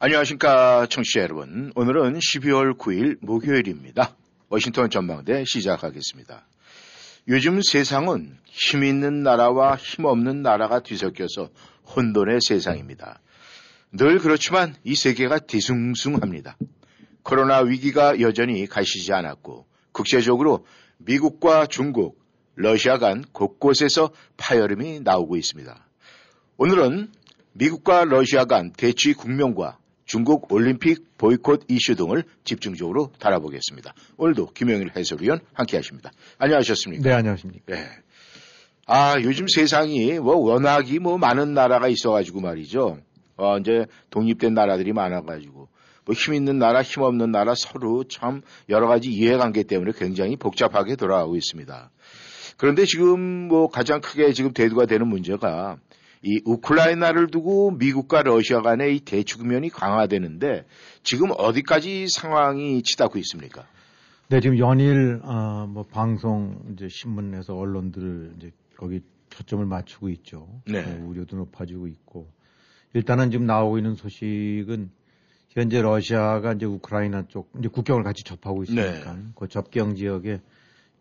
안녕하십니까 청취자 여러분 오늘은 12월 9일 목요일입니다 워싱턴 전망대 시작하겠습니다 요즘 세상은 힘 있는 나라와 힘 없는 나라가 뒤섞여서 혼돈의 세상입니다. 늘 그렇지만 이 세계가 뒤숭숭합니다. 코로나 위기가 여전히 가시지 않았고 국제적으로 미국과 중국, 러시아 간 곳곳에서 파열음이 나오고 있습니다. 오늘은 미국과 러시아 간 대치 국면과 중국 올림픽 보이콧 이슈 등을 집중적으로 다뤄보겠습니다. 오늘도 김영일 해설위원 함께 하십니다. 안녕하셨습니까? 네, 안녕하십니까. 네. 아, 요즘 세상이 뭐 워낙이 뭐 많은 나라가 있어가지고 말이죠. 어, 이제 독립된 나라들이 많아가지고 뭐 힘 있는 나라, 힘 없는 나라 서로 참 여러 가지 이해관계 때문에 굉장히 복잡하게 돌아가고 있습니다. 그런데 지금 뭐 가장 크게 지금 대두가 되는 문제가 이 우크라이나를 두고 미국과 러시아 간의 이 대축면이 강화되는데 지금 어디까지 상황이 치닫고 있습니까? 네, 지금 연일 어, 뭐 방송 이제 신문에서 언론들 이제 거기 초점을 맞추고 있죠. 네. 어, 우려도 높아지고 있고 일단은 지금 나오고 있는 소식은 현재 러시아가 이제 우크라이나 쪽 이제 국경을 같이 접하고 있으니까 네. 그 접경 지역에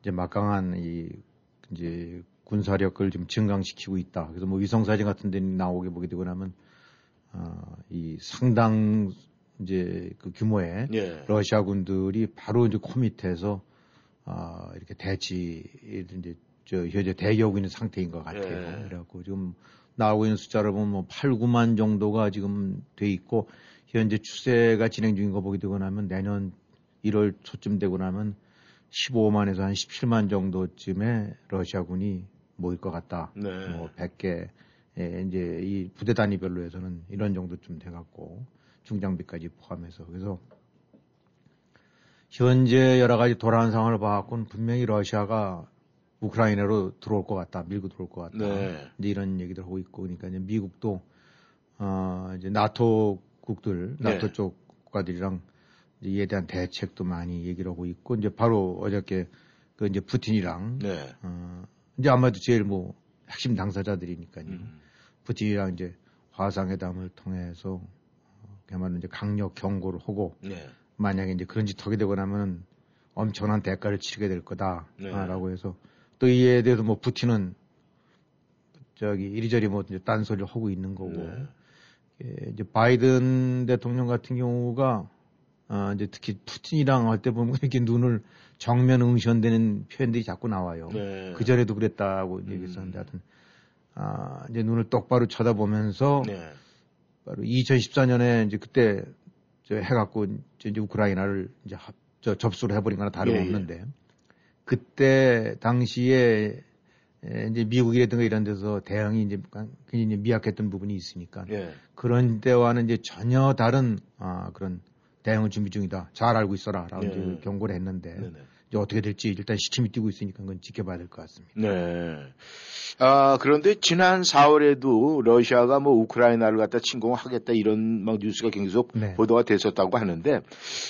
이제 막강한 이 이제 군사력을 좀 증강시키고 있다. 그래서 뭐 위성 사진 같은 데 나오게 보게 되고 나면 어, 이 상당 이제 그 규모의 예. 러시아 군들이 바로 이제 코 밑에서 아 이렇게 대치 이제 저 현재 대기하고 있는 상태인 것 같아요. 예. 그래갖고 지금 나오고 있는 숫자를 보면 뭐 8, 9만 정도가 지금 돼 있고 현재 추세가 진행 중인 거 보게 되고 나면 내년 1월 초쯤 되고 나면 15만에서 한 17만 정도쯤에 러시아군이 모일 것 같다. 네. 뭐 100개 예, 이제 이 부대 단위별로 해서는 이런 정도쯤 돼갖고 중장비까지 포함해서 그래서 현재 여러 가지 돌아가는 상황을 봐갖고는 분명히 러시아가 우크라이나로 들어올 것 같다, 밀고 들어올 것 같다. 네. 이제 이런 얘기들 하고 있고 그러니까 이제 미국도 어 이제 나토 국들, 나토 네. 쪽 국가들이랑 이제 이에 대한 대책도 많이 얘기를 하고 있고 이제 바로 어저께 그 이제 푸틴이랑 네. 어 이제 아마도 제일 뭐 핵심 당사자들이니까요. 음. 푸틴이랑 이제 화상회담을 통해서 어, 그야말로 이제 강력 경고를 하고 네. 만약에 이제 그런 짓 하게 되고 나면 엄청난 대가를 치르게 될 네. 거다라고 해서 또 이에 대해서 뭐 푸틴은 저기 이리저리 뭐 이제 딴소리를 하고 있는 거고 네. 예, 이제 바이든 대통령 같은 경우가 어, 이제 특히 푸틴이랑 할 때 보면 이렇게 눈을 정면 응시한다는 표현들이 자꾸 나와요. 네. 그 전에도 그랬다고 얘기했었는데 하여튼 아, 이제 눈을 똑바로 쳐다보면서 네. 바로 2014년에 이제 그때 저 해갖고 이제 우크라이나를 이제 합, 저 접수를 해버린 거나 예, 다름없는데 그때 당시에 에, 이제 미국이라든가 이런 데서 대응이 이제 굉장히 미약했던 부분이 있으니까 네. 그런 때와는 이제 전혀 다른 아, 그런 대응을 준비 중이다. 잘 알고 있어라 라고 예. 이제 경고를 했는데 네. 네. 이제 어떻게 될지 일단 시침이 뛰고 있으니까 그건 지켜봐야 될 것 같습니다. 네. 아, 그런데 지난 4월에도 러시아가 뭐 우크라이나를 갖다 침공하겠다 이런 막 뉴스가 계속 네. 보도가 됐었다고 하는데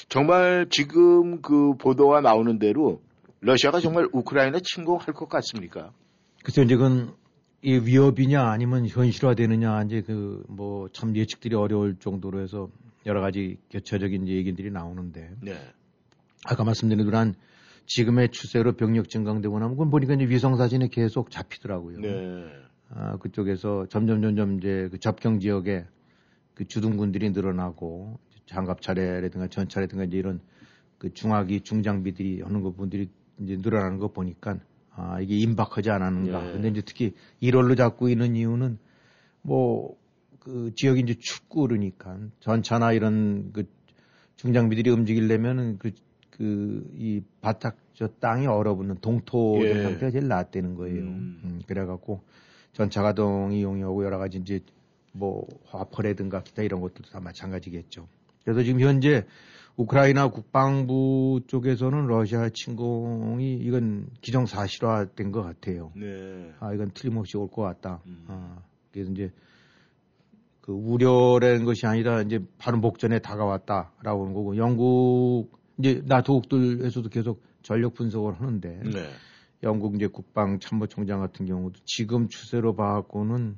정말 지금 그 보도가 나오는 대로 러시아가 정말 우크라이나 침공할 것 같습니까? 글쎄요, 이제 그건 이 위협이냐 아니면 현실화되느냐 이제 그 뭐 참 예측들이 어려울 정도로 해서 여러 가지 교차적인 얘기들이 나오는데 네. 아까 말씀드린 대로 지금의 추세로 병력 증강되고 나면 그건 보니까 이제 위성 사진에 계속 잡히더라고요. 네. 아, 그쪽에서 점점 점점 이제 그 접경 지역에 그 주둔군들이 늘어나고 장갑 차례라든가 전차라든가 이제 이런 그 중화기 중장비들이 하는 거 분들이 이제 늘어나는 거 보니까 아, 이게 임박하지 않았는가. 예. 근데 이제 특히 1월로 잡고 있는 이유는 뭐 그 지역이 이제 춥고 그러니까 전차나 이런 그 중장비들이 움직이려면은 그, 그, 이 바닥, 저 땅이 얼어붙는 동토 예. 상태가 제일 낫다는 거예요. 음. 음, 그래갖고 전차 가동 이용하고 여러 가지 이제 뭐 화포라든가 기타 이런 것들도 다 마찬가지겠죠. 그래서 지금 현재 우크라이나 국방부 쪽에서는 러시아 침공이 이건 기정사실화된 것 같아요. 네. 아 이건 틀림없이 올 것 같다. 음. 아, 그래서 이제 그 우려라는 것이 아니라 이제 바로 목전에 다가왔다라고 하는 거고 영국 이제 나토국들에서도 계속 전력 분석을 하는데 네. 영국 이제 국방 참모총장 같은 경우도 지금 추세로 봐갖고는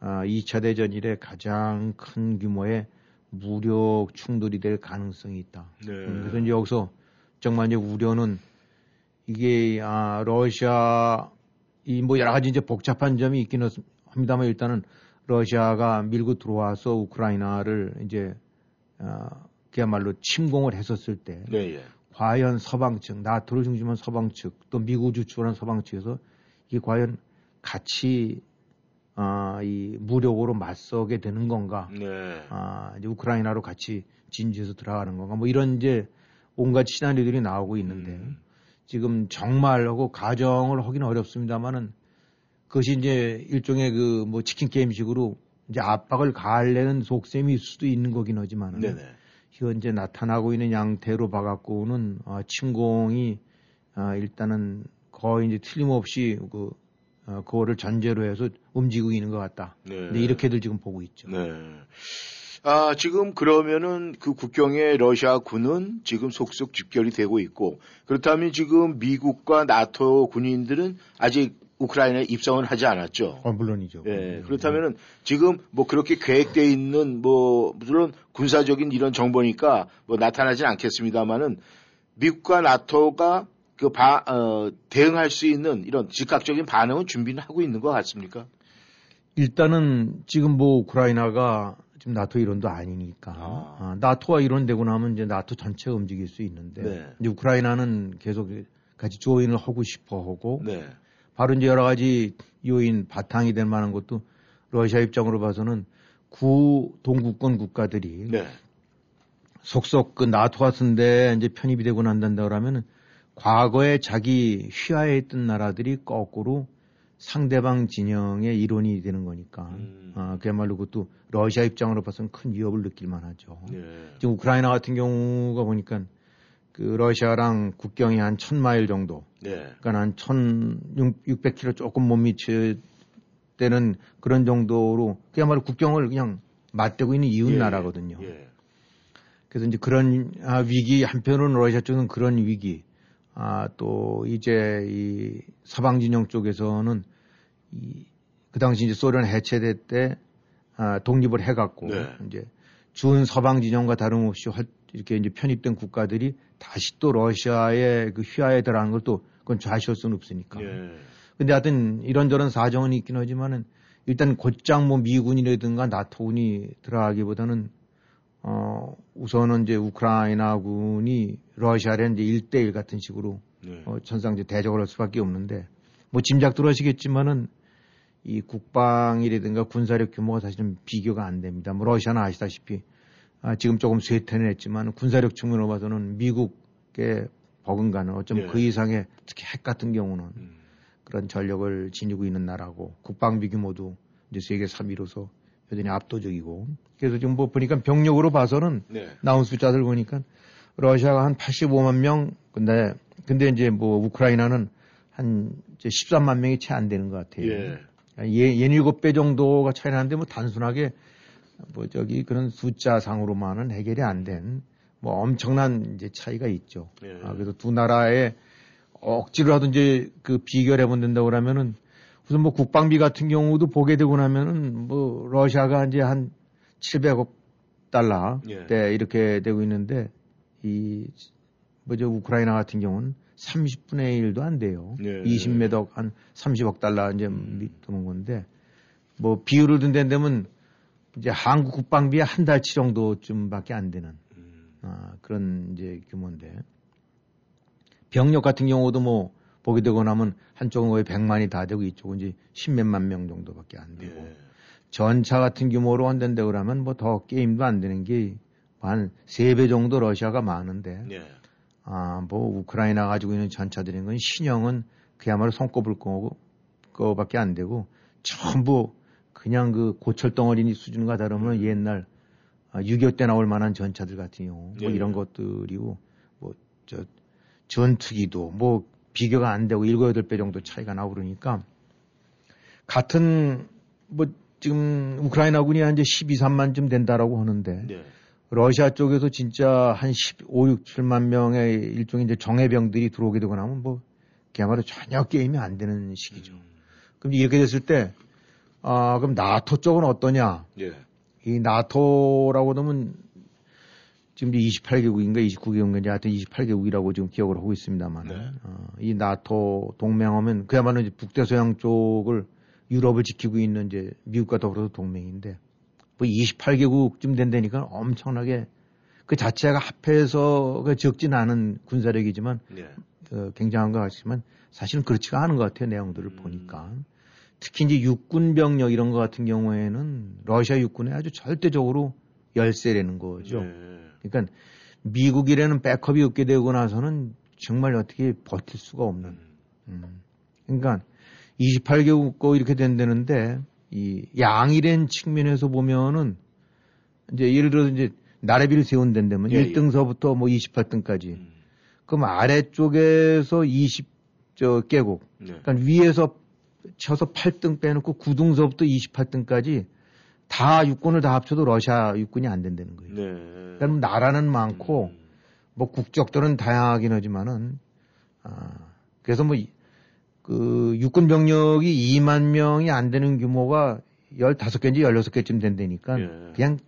아, 2차 대전 이래 가장 큰 규모의 무력 충돌이 될 가능성이 있다. 네. 음, 그래서 이제 여기서 정말 이제 우려는 이게 아, 러시아 이 뭐 여러 가지 이제 복잡한 점이 있기는 합니다만 일단은 러시아가 밀고 들어와서 우크라이나를 이제 아, 그야말로 침공을 했었을 때 네, 예. 과연 서방 측, 나토를 중심한 서방 측, 또 미국을 주축하는 서방 측에서 이게 과연 같이 아, 이 무력으로 맞서게 되는 건가? 네. 아, 이제 우크라이나로 같이 진지해서 들어가는 건가? 뭐 이런 이제 온갖 시나리오들이 나오고 있는데 음. 지금 정말하고 가정을 하기는 어렵습니다만은 그것이 이제 일종의 그 뭐 치킨 게임식으로 이제 압박을 가하려는 속셈일 수도 있는 거긴 하지만은 네네. 현재 나타나고 있는 양태로 봐갖고는 어, 침공이 어, 일단은 거의 이제 틀림없이 그 어, 그거를 전제로 해서 움직이고 있는 것 같다. 네. 근데 이렇게들 지금 보고 있죠. 네. 아, 지금 그러면은 그 국경에 러시아 군은 지금 속속 집결이 되고 있고 그렇다면 지금 미국과 나토 군인들은 아직 우크라이나에 입성을 하지 않았죠. 어, 물론이죠. 예, 그렇다면은 지금 뭐 그렇게 계획되어 있는 뭐 물론 군사적인 이런 정보니까 뭐 나타나진 않겠습니다만은 미국과 나토가 그 바, 어, 대응할 수 있는 이런 즉각적인 반응은 준비는 하고 있는 것 같습니까? 일단은 지금 뭐 우크라이나가 지금 나토 일원도 아니니까 아. 아, 나토와 일원되고 나면 이제 나토 전체가 움직일 수 있는데 네. 이제 우크라이나는 계속 같이 조인을 하고 싶어 하고 네. 바로 이제 여러 가지 요인 바탕이 될 만한 것도 러시아 입장으로 봐서는 구 동구권 국가들이 네. 속속 그 나토 같은데 이제 편입이 되고 난단다 그러면은 과거에 자기 휘하에 있던 나라들이 거꾸로 상대방 진영의 일원이 되는 거니까 음. 아, 그야말로 그것도 러시아 입장으로 봐서는 큰 위협을 느낄 만하죠. 네. 지금 우크라이나 같은 경우가 보니까 그 러시아랑 국경이 한 천 마일 정도 네. 그러니까 한 1,600km 조금 못 미칠 때는 그런 정도로 그야말로 국경을 그냥 맞대고 있는 이웃 예, 나라거든요. 예. 그래서 이제 그런 아, 위기 한편으로는 러시아 쪽은 그런 위기 아, 또 이제 이 서방 진영 쪽에서는 이, 그 당시 이제 소련 해체될 때 아, 독립을 해갖고 네. 이제 준 서방 진영과 다름없이 활- 이렇게 이제 편입된 국가들이 다시 또 러시아의 그 휘하에 들어가는 걸 또 그건 좌시할 수는 없으니까. 예. 근데 하여튼 이런저런 사정은 있긴 하지만은 일단 곧장 뭐 미군이라든가 나토군이 들어가기보다는 어 우선은 이제 우크라이나군이 러시아를 이제 1대1 같은 식으로 네. 어 전상제 대적을 할 수밖에 없는데 뭐 짐작들 하시겠지만은 이 국방이라든가 군사력 규모가 사실은 비교가 안 됩니다. 뭐 러시아는 아시다시피 아, 지금 조금 쇠퇴는 했지만 군사력 측면으로 봐서는 미국의 버금가는 어쩜 네. 그 이상의 특히 핵 같은 경우는 음. 그런 전력을 지니고 있는 나라고 국방비 규모도 이제 세계 3위로서 여전히 압도적이고 그래서 지금 뭐 보니까 병력으로 봐서는 네. 나온 숫자들 보니까 러시아가 한 85만 명 근데 근데 이제 뭐 우크라이나는 한 이제 13만 명이 채 안 되는 것 같아요. 예. 예, 예 7배 정도가 차이 나는데 뭐 단순하게 뭐 저기 그런 숫자상으로만은 해결이 안 된 뭐 엄청난 이제 차이가 있죠. 예. 아, 그래서 두 나라의 억지로 하든지 그 비교를 해본 된다고 그러면은 우선 뭐 국방비 같은 경우도 보게 되고 나면은 뭐 러시아가 이제 한 700억 달러 예. 때 이렇게 되고 있는데 이 뭐죠 우크라이나 같은 경우는 30분의 1도 안 돼요. 예. 20몇억 한 30억 달러 이제 음. 드는 건데 뭐 비율을 든다면 이제 한국 국방비의 한 달치 정도쯤밖에 안 되는 음. 아, 그런 이제 규모인데 병력 같은 경우도 뭐 보게 되고 나면 한쪽은 거의 100만이 다 되고 이쪽은 이제 10몇만 명 정도밖에 안 되고 예. 전차 같은 규모로 한다고 그러면 뭐 더 게임도 안 되는 게 한 세 배 정도 러시아가 많은데 예. 아, 뭐 우크라이나 가지고 있는 전차들인 건 신형은 그야말로 손꼽을 거고 거밖에 안 되고 전부 그냥 그 고철 덩어리 수준과 다르면 옛날 6.25 때 나올 만한 전차들 같은 경우 뭐 예. 이런 것들이고 뭐 저 전투기도 뭐 비교가 안 되고 7, 8배 정도 차이가 나고 그러니까 같은 뭐 지금 우크라이나군이 한 이제 12, 3만쯤 된다라고 하는데 네. 러시아 쪽에서 진짜 한 15, 6, 7만 명의 일종의 이제 정예병들이 들어오게 되고 나면 뭐 그야말로 전혀 게임이 안 되는 시기죠. 음. 그럼 이렇게 됐을 때 아, 그럼 나토 쪽은 어떠냐? 예. 이 나토라고 하면 지금 이제 28개국인가 29개국인가 하여튼 28개국이라고 지금 기억을 하고 있습니다만 네. 어, 이 나토 동맹하면 그야말로 이제 북대서양 쪽을 유럽을 지키고 있는 이제 미국과 더불어서 동맹인데 뭐 28개국쯤 된다니까 엄청나게 그 자체가 합해서 그 적진 않은 군사력이지만 네. 어, 굉장한 것 같지만 사실은 그렇지가 않은 것 같아요 내용들을 음. 보니까 특히 이제 육군 병력 이런 것 같은 경우에는 러시아 육군에 아주 절대적으로 열세라는 거죠. 네. 그러니까 미국이라는 백업이 없게 되고 나서는 정말 어떻게 버틸 수가 없는. 음. 음. 그러니까 28개국 거 이렇게 된다는데 이 양이란 측면에서 보면은 이제 예를 들어서 이제 나래비를 세운다면 예, 예. 1등서부터 뭐 28등까지 음. 그럼 아래쪽에서 20저 개국 네. 그러니까 위에서 쳐서 8등 빼놓고 9등서부터 28등까지 다 육군을 다 합쳐도 러시아 육군이 안 된다는 거예요. 네. 그러니까 나라는 많고 음. 뭐 국적들은 다양하긴 하지만은 아 그래서 뭐 그 육군 병력이 2만 명이 안 되는 규모가 15개인지 16개쯤 된다니까 예. 그냥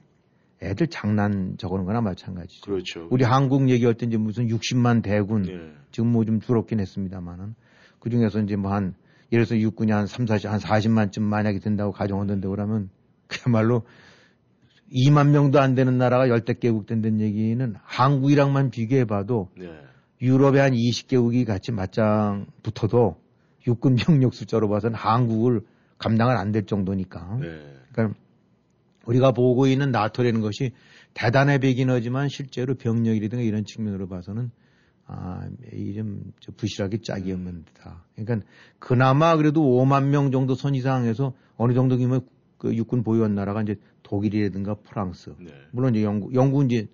애들 장난 적어놓은 거나 마찬가지죠. 그렇죠. 우리 한국 얘기할 때 이제 무슨 60만 대군 예. 지금 뭐 좀 줄었긴 했습니다만은 그 중에서 이제 뭐 한 예를 들어서 육군이 한 3, 40, 한 40만쯤 만약에 된다고 가정하던데 그러면 그야말로 2만 명도 안 되는 나라가 열대 개국 된다는 얘기는 한국이랑만 비교해봐도 네. 유럽의 한 20개국이 같이 맞짱 붙어도 육군 병력 숫자로 봐서는 한국을 감당을 안 될 정도니까. 네. 그러니까 우리가 보고 있는 나토라는 것이 대단해 보이긴 하지만 실제로 병력이라든가 이런 측면으로 봐서는 아, 이좀 부실하게 짝이 없는 듯하. 그러니까 그나마 그래도 5만 명 정도 선 이상에서 어느 정도 규모의 그 육군 보유한 나라가 이제 독일이라든가 프랑스. 네. 물론 이제 영국, 영국은 이제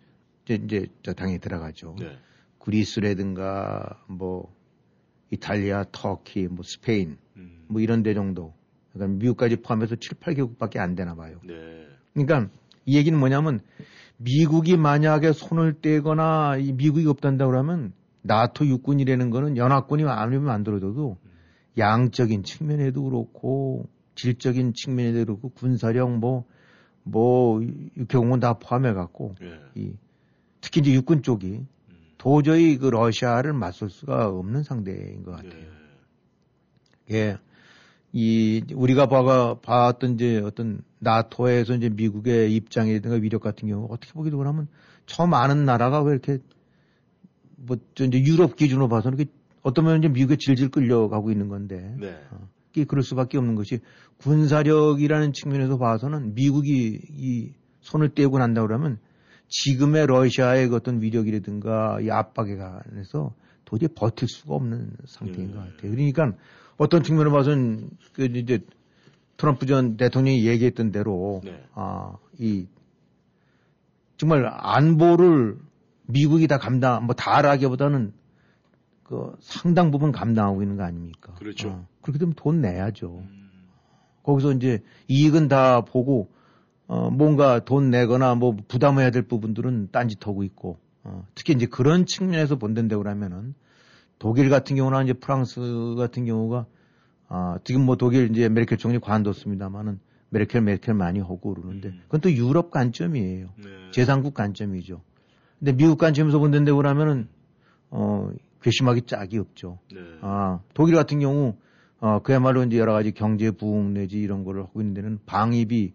이제, 이제 저 당연히 들어가죠. 네. 그리스라든가 뭐 이탈리아, 터키, 뭐 스페인 음. 뭐 이런 데 정도. 그러니까 미국까지 포함해서 7, 8개국밖에 안 되나 봐요. 네. 그러니까 이 얘기는 뭐냐면 미국이 만약에 손을 떼거나 이 미국이 없단다 그러면 나토 육군이라는 거는 연합군이 아무리 만들어져도 양적인 측면에도 그렇고 질적인 측면에도 그렇고 군사력 뭐, 뭐, 육해공군 다 포함해 갖고 네. 이 특히 이제 육군 쪽이 음. 도저히 그 러시아를 맞설 수가 없는 상대인 것 같아요. 네. 예. 이, 우리가 봐가, 봤던 이제 어떤 나토에서 이제 미국의 입장이라든가 위력 같은 경우 어떻게 보기도 하면 처음 아는 나라가 왜 이렇게 뭐, 저 이제 유럽 기준으로 봐서는 이렇게 어떠면 이제 미국에 질질 끌려가고 있는 건데. 네. 이게 그럴 수밖에 없는 것이 군사력이라는 측면에서 봐서는 미국이 이 손을 떼고 난다 그러면 지금의 러시아의 그 어떤 위력이라든가 이 압박에 관해서 도저히 버틸 수가 없는 상태인 음. 것 같아요. 그러니까 어떤 측면으로 봐서는 그 이제 트럼프 전 대통령이 얘기했던 대로 네. 아, 이 정말 안보를 미국이 다 감당 뭐 다라기보다는 그 상당 부분 감당하고 있는 거 아닙니까? 그렇죠. 어, 그렇게 되면 돈 내야죠. 음. 거기서 이제 이익은 다 보고 어 뭔가 돈 내거나 뭐 부담해야 될 부분들은 딴짓하고 있고 어 특히 이제 그런 측면에서 본다고 그러면은 독일 같은 경우나 이제 프랑스 같은 경우가 아 지금 뭐 독일 이제 메르켈 총리 관뒀습니다만은 메르켈 메르켈 많이 하고 그러는데 음. 그건 또 유럽 관점이에요. 네. 제3국 관점이죠. 근데 미국 관점에서 본다고 그러면은 어 괘씸하기 짝이 없죠. 네. 아, 독일 같은 경우, 어, 그야말로 이제 여러 가지 경제 부흥 내지 이런 거를 하고 있는 데는 방위비,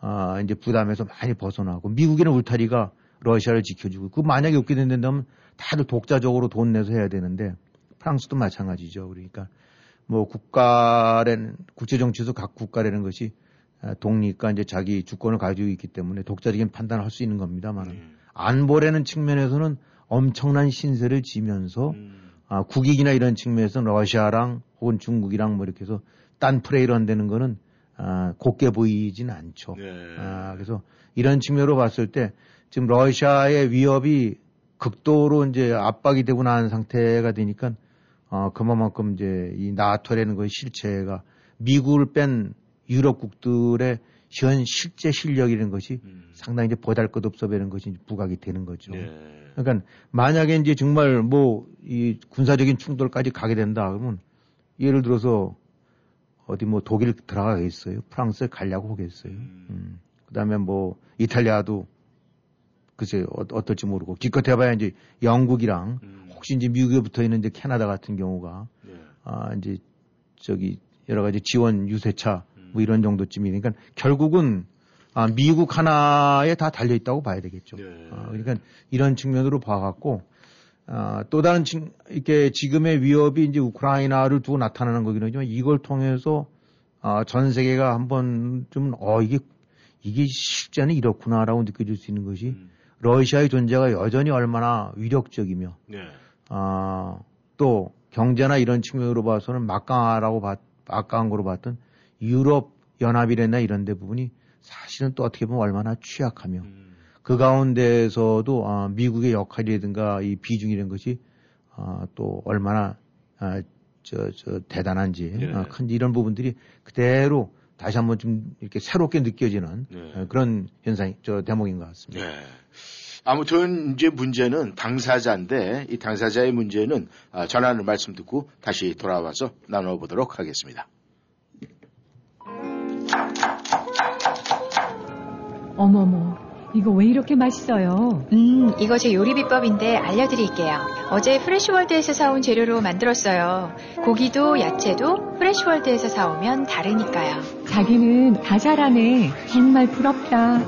아, 이제 부담에서 많이 벗어나고, 미국에는 울타리가 러시아를 지켜주고, 그 만약에 없게 된다면 다들 독자적으로 돈 내서 해야 되는데, 프랑스도 마찬가지죠. 그러니까, 뭐, 국가라는, 국제 정치에서 각 국가라는 것이 아, 독립과 이제 자기 주권을 가지고 있기 때문에 독자적인 판단을 할 수 있는 겁니다만, 음. 안보라는 측면에서는 엄청난 신세를 지면서 음. 아, 국익이나 이런 측면에서는 러시아랑 혹은 중국이랑 뭐 이렇게 해서 딴 플레이를 한다는 거는 아, 곱게 보이진 않죠. 네. 아, 그래서 이런 측면으로 봤을 때 지금 러시아의 위협이 극도로 이제 압박이 되고 난 상태가 되니까 어, 그만큼 이제 이 나토라는 그 실체가 미국을 뺀 유럽 국들의 현 실제 실력이라는 것이 음. 상당히 이제 보잘 것 없어 보이는 것이 부각이 되는 거죠. 네. 그러니까 만약에 이제 정말 뭐 이 군사적인 충돌까지 가게 된다 그러면 예를 들어서 어디 뭐 독일 들어가겠어요? 프랑스에 가려고 하겠어요? 음. 음. 그 다음에 뭐 이탈리아도 글쎄 어, 어떨지 모르고 기껏 해봐야 이제 영국이랑 음. 혹시 이제 미국에 붙어 있는 이제 캐나다 같은 경우가 네. 아 이제 저기 여러 가지 지원 유세차 음. 뭐 이런 정도쯤이니까 그러니까 결국은 아 미국 하나에 다 달려 있다고 봐야 되겠죠. 네. 아, 그러니까 이런 측면으로 봐갖고 아, 또 다른 층 이렇게 지금의 위협이 이제 우크라이나를 두고 나타나는 거긴 하지만 이걸 통해서 아, 전 세계가 한번 좀 어 이게 이게 실제는 이렇구나라고 느껴질 수 있는 것이 음. 러시아의 존재가 여전히 얼마나 위력적이며 네. 아, 또 경제나 이런 측면으로 봐서는 막강하라고 봤, 막강한 거로 봤던 유럽 연합이랬나 이런 데 부분이 사실은 또 어떻게 보면 얼마나 취약하며 음. 그 가운데서도 아, 미국의 역할이라든가 이 비중이라는 것이 아, 또 얼마나 아, 저, 저 대단한지 네. 아, 큰지 이런 부분들이 그대로 다시 한번 좀 이렇게 새롭게 느껴지는 네. 아, 그런 현상이 저 대목인 것 같습니다. 네. 아무튼 이제 문제는 당사자인데 이 당사자의 문제는 아, 전하는 말씀 듣고 다시 돌아와서 나눠보도록 하겠습니다. 어머머, 이거 왜 이렇게 맛있어요? 음, 이거 제 요리 비법인데 알려드릴게요. 어제 프레시월드에서 사온 재료로 만들었어요. 고기도 야채도 프레시월드에서 사오면 다르니까요. 자기는 다 잘하네. 정말 부럽다.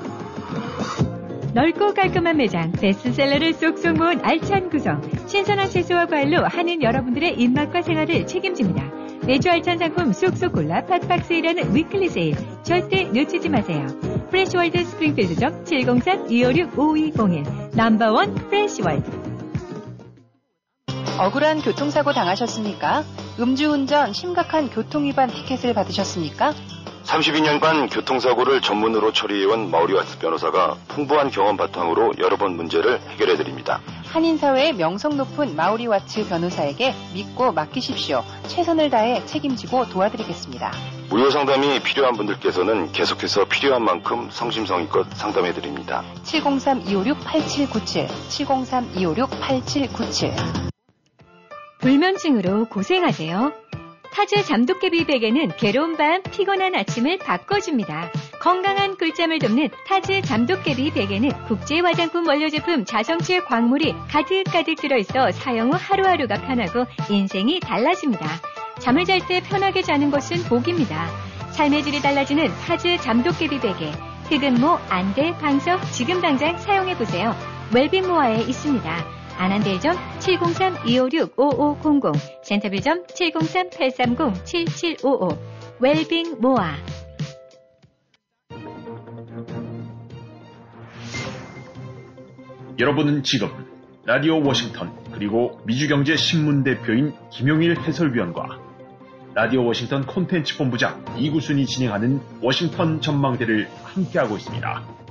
넓고 깔끔한 매장, 베스트셀러를 쏙쏙 모은 알찬 구성, 신선한 채소와 과일로 하는 여러분들의 입맛과 생활을 책임집니다. 매주 알찬 상품 쏙쏙 골라 팟박스이라는 weekly 세일 절대 놓치지 마세요. 프레시월드 스프링필드점 703-256-5201 넘버원 프레시월드 억울한 교통사고 당하셨습니까? 음주운전 심각한 교통위반 티켓을 받으셨습니까? 32년간 교통사고를 전문으로 처리해온 마우리와스 변호사가 풍부한 경험 바탕으로 여러 번 문제를 해결해 드립니다. 한인사회의 명성 높은 마우리 와츠 변호사에게 믿고 맡기십시오. 최선을 다해 책임지고 도와드리겠습니다. 무료 상담이 필요한 분들께서는 계속해서 필요한 만큼 성심성의껏 상담해 드립니다. 703-256-8797, 703-256-8797. 불면증으로 고생하세요. 타즈 잠도깨비 베개는 괴로운 밤, 피곤한 아침을 바꿔줍니다. 건강한 꿀잠을 돕는 타즈 잠도깨비 베개는 국제 화장품 원료 제품 자성칠 광물이 가득가득 들어있어 사용 후 하루하루가 편하고 인생이 달라집니다. 잠을 잘 때 편하게 자는 것은 복입니다. 삶의 질이 달라지는 타즈 잠도깨비 베개. 흑은모, 안대, 방석 지금 당장 사용해보세요. 웰빙모아에 있습니다. 애난데일점 703-256-5500, 센터빌점 703-830-7755, 웰빙 모아. 여러분은 지금 라디오 워싱턴 그리고 미주경제 신문 대표인 김용일 해설위원과 라디오 워싱턴 콘텐츠 본부장 이구순이 진행하는 워싱턴 전망대를 함께하고 있습니다.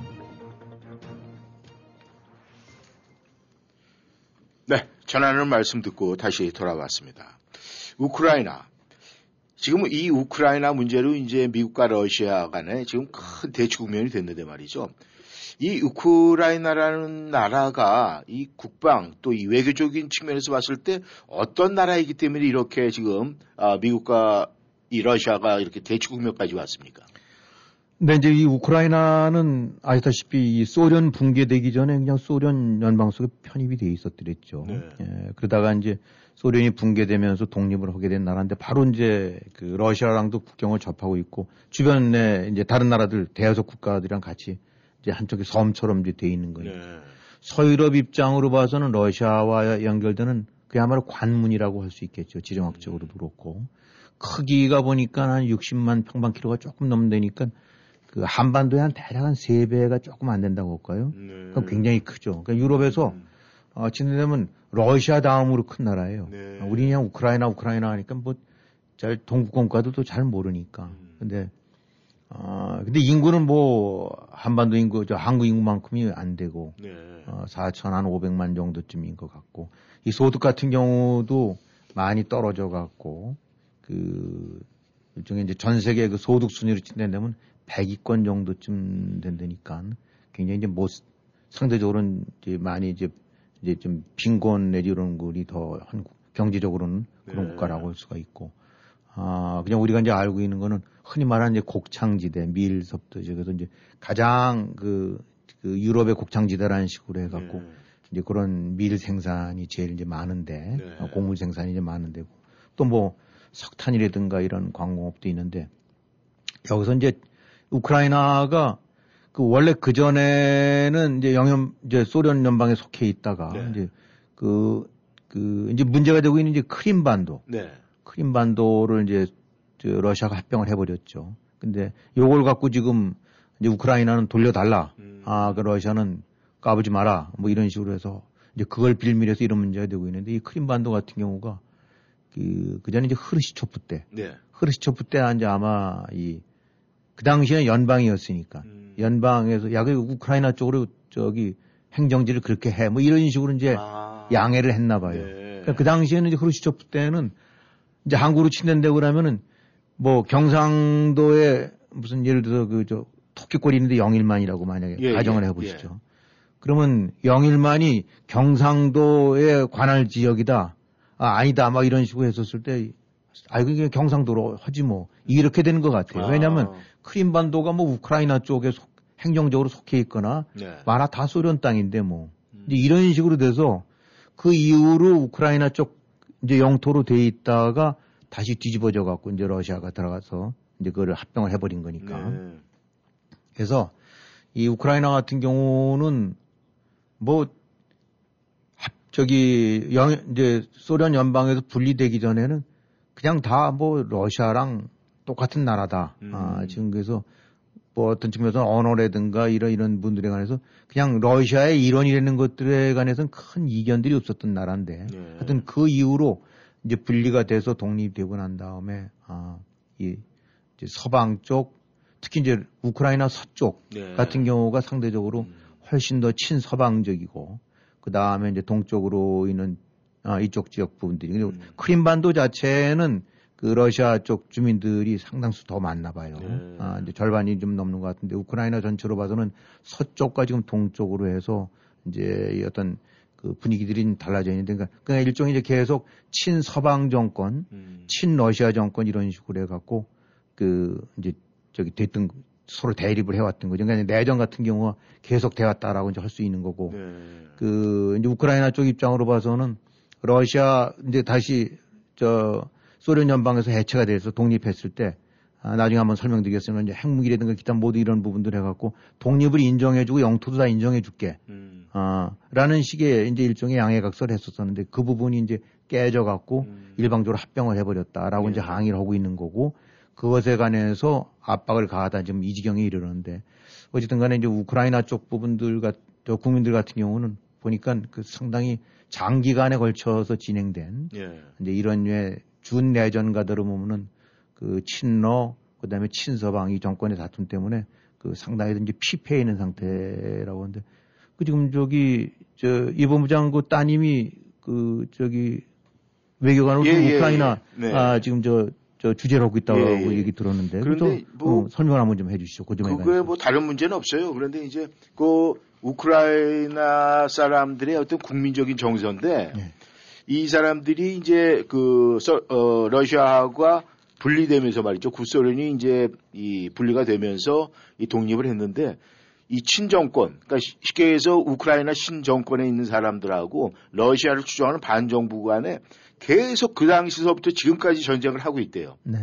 전하는 말씀 듣고 다시 돌아왔습니다. 우크라이나. 지금 이 우크라이나 문제로 이제 미국과 러시아 간에 지금 큰 대치 국면이 됐는데 말이죠. 이 우크라이나라는 나라가 이 국방 또 이 외교적인 측면에서 봤을 때 어떤 나라이기 때문에 이렇게 지금 아, 미국과 이 러시아가 이렇게 대치 국면까지 왔습니까? 근데 이제 이 우크라이나는 아시다시피 이 소련 붕괴되기 전에 그냥 소련 연방 속에 편입이 돼 있었더랬죠. 네. 예, 그러다가 이제 소련이 붕괴되면서 독립을 하게 된 나라인데 바로 이제 그 러시아랑도 국경을 접하고 있고 주변에 이제 다른 나라들 대여섯 국가들이랑 같이 이제 한쪽에 섬처럼 이제 돼 있는 거예요. 네. 서유럽 입장으로 봐서는 러시아와 연결되는 그야말로 관문이라고 할 수 있겠죠. 지정학적으로도 그렇고. 크기가 보니까 한 60만 평방키로가 조금 넘는다니까 그 한반도에 한 대략 한 3배가 조금 안 된다고 할까요? 네. 그럼 굉장히 크죠. 그러니까 유럽에서 음. 어, 진행되면 러시아 다음으로 큰 나라예요. 네. 어, 우리 그냥 우크라이나 우크라이나 하니까 뭐 잘 동구권과도 또잘 모르니까. 음. 근데 어, 근데 인구는 뭐 한반도 인구, 저 한국 인구만큼이 안 되고 네. 어, 4,500만 정도쯤인 것 같고 이 소득 같은 경우도 많이 떨어져 갖고 그 일종의 이제 전 세계 그 소득 순위로 친다면 100위권 정도쯤 된다니까 굉장히 이제 뭐 상대적으로는 이제 많이 이제 이제 좀 빈곤 내지 이런 것이 더 한국 경제적으로는 그런 네. 국가라고 할 수가 있고 아 그냥 우리가 이제 알고 있는 거는 흔히 말하는 이제 곡창지대 밀섭도 저기서 이제 가장 그, 그 유럽의 곡창지대라는 식으로 해갖고 네. 이제 그런 밀 생산이 제일 이제 많은데 네. 어, 곡물 생산이 이제 많은데 또뭐 석탄이라든가 이런 광공업도 있는데 여기서 이제 우크라이나가 그 원래 그 전에는 이제 영연 이제 소련 연방에 속해 있다가 네. 이제 그, 그 이제 문제가 되고 있는 이제 크림반도 네. 크림반도를 이제 저 러시아가 합병을 해버렸죠. 근데 요걸 갖고 지금 이제 우크라이나는 돌려달라. 음. 아, 그 러시아는 까부지 마라. 뭐 이런 식으로 해서 이제 그걸 빌미해서 이런 문제가 되고 있는데 이 크림반도 같은 경우가 그, 그 전에 이제 흐르시초프 때, 네. 흐르시초프 때 이제 아마 이, 그 당시에는 연방이었으니까 음. 연방에서 야, 그 우크라이나 쪽으로 저기 행정지를 그렇게 해. 뭐 이런 식으로 이제 아. 양해를 했나 봐요. 네. 그러니까 그 당시에는 이제 흐르시초프 때는 이제 한국으로 친댄다고 그러면은 뭐 경상도에 무슨 예를 들어서 그저 토끼꼬리 있는데 영일만이라고 만약에 예, 가정을 예, 해보시죠. 그러면 영일만이 경상도의 관할 지역이다. 아, 아니다. 막 이런 식으로 했었을 때, 아이고, 이게 경상도로 하지 뭐. 이렇게 되는 것 같아요. 왜냐하면 아. 크림반도가 뭐 우크라이나 쪽에 속- 행정적으로 속해 있거나 네. 만화 다 소련 땅인데 뭐. 음. 이런 식으로 돼서 그 이후로 우크라이나 쪽 이제 영토로 돼 있다가 다시 뒤집어져 갖고 이제 러시아가 들어가서 이제 그거를 합병을 해버린 거니까. 네. 그래서 이 우크라이나 같은 경우는 뭐 합- 저기 영 이제 소련 연방에서 분리되기 전에는 그냥 다 뭐 러시아랑 똑같은 나라다. 음. 아, 지금 그래서 뭐 어떤 측면에서 언어라든가 이런 이런 분들에 관해서 그냥 러시아의 일원이라는 것들에 관해서는 큰 이견들이 없었던 나라인데 네. 하여튼 그 이후로 이제 분리가 돼서 독립되고 난 다음에 아, 이 이제 서방 쪽 특히 이제 우크라이나 서쪽 네. 같은 경우가 상대적으로 음. 훨씬 더 친서방적이고 그 다음에 이제 동쪽으로 있는 아, 이쪽 지역 부분들이 그리고 음. 크림반도 자체는 그 러시아 쪽 주민들이 상당수 더 많나 봐요. 네. 아, 이제 절반이 좀 넘는 것 같은데 우크라이나 전체로 봐서는 서쪽과 지금 동쪽으로 해서 이제 이 어떤 그 분위기들이 좀 달라져 있는데 그러니까, 그러니까 일종의 이제 계속 친서방 정권, 음. 친러시아 정권 이런 식으로 해갖고 그 이제 저기 됐던 서로 대립을 해왔던 거죠. 그러니까 내전 같은 경우가 계속 되었다라고 이제 할 수 있는 거고 네. 그 이제 우크라이나 쪽 입장으로 봐서는 러시아 이제 다시 저 소련 연방에서 해체가 돼서 독립했을 때 아, 나중에 한번 설명드리겠지만 이제 핵무기라든가 기타 모두 이런 부분들 해갖고 독립을 인정해주고 영토도 다 인정해줄게. 음. 아, 라는 식의 이제 일종의 양해각서를 했었었는데 그 부분이 이제 깨져갖고 음. 일방적으로 합병을 해버렸다라고 예. 이제 항의를 하고 있는 거고 그것에 관해서 압박을 가하다 지금 이 지경에 이르는데 어쨌든 간에 이제 우크라이나 쪽 부분들 같, 저 국민들 같은 경우는 보니까 그 상당히 장기간에 걸쳐서 진행된 예. 이제 이런 류의 준 내전가들을 보면은 그 친러 그다음에 친서방 이 정권의 다툼 때문에 그 상당히 이제 피폐해 있는 상태라고 하는데 그 지금 저기 저 이본부장 그 따님이 그 저기 외교관으로 예, 그 예, 우크라이나 예. 네. 아 지금 저저 주재를 하고 있다고 예, 예. 얘기 들었는데 그런데 뭐 어, 설명 한번 좀 해주시죠. 그 그거에. 뭐 다른 문제는 없어요. 그런데 이제 그 우크라이나 사람들의 어떤 국민적인 정서인데 네. 이 사람들이 이제 그 서- 어, 러시아와 분리되면서 말이죠. 구소련이 이제 이 분리가 되면서 이 독립을 했는데 이 친정권, 그러니까 시- 쉽게 해서 우크라이나 신정권에 있는 사람들하고 러시아를 추종하는 반정부 간에 계속 그 당시서부터 지금까지 전쟁을 하고 있대요. 네.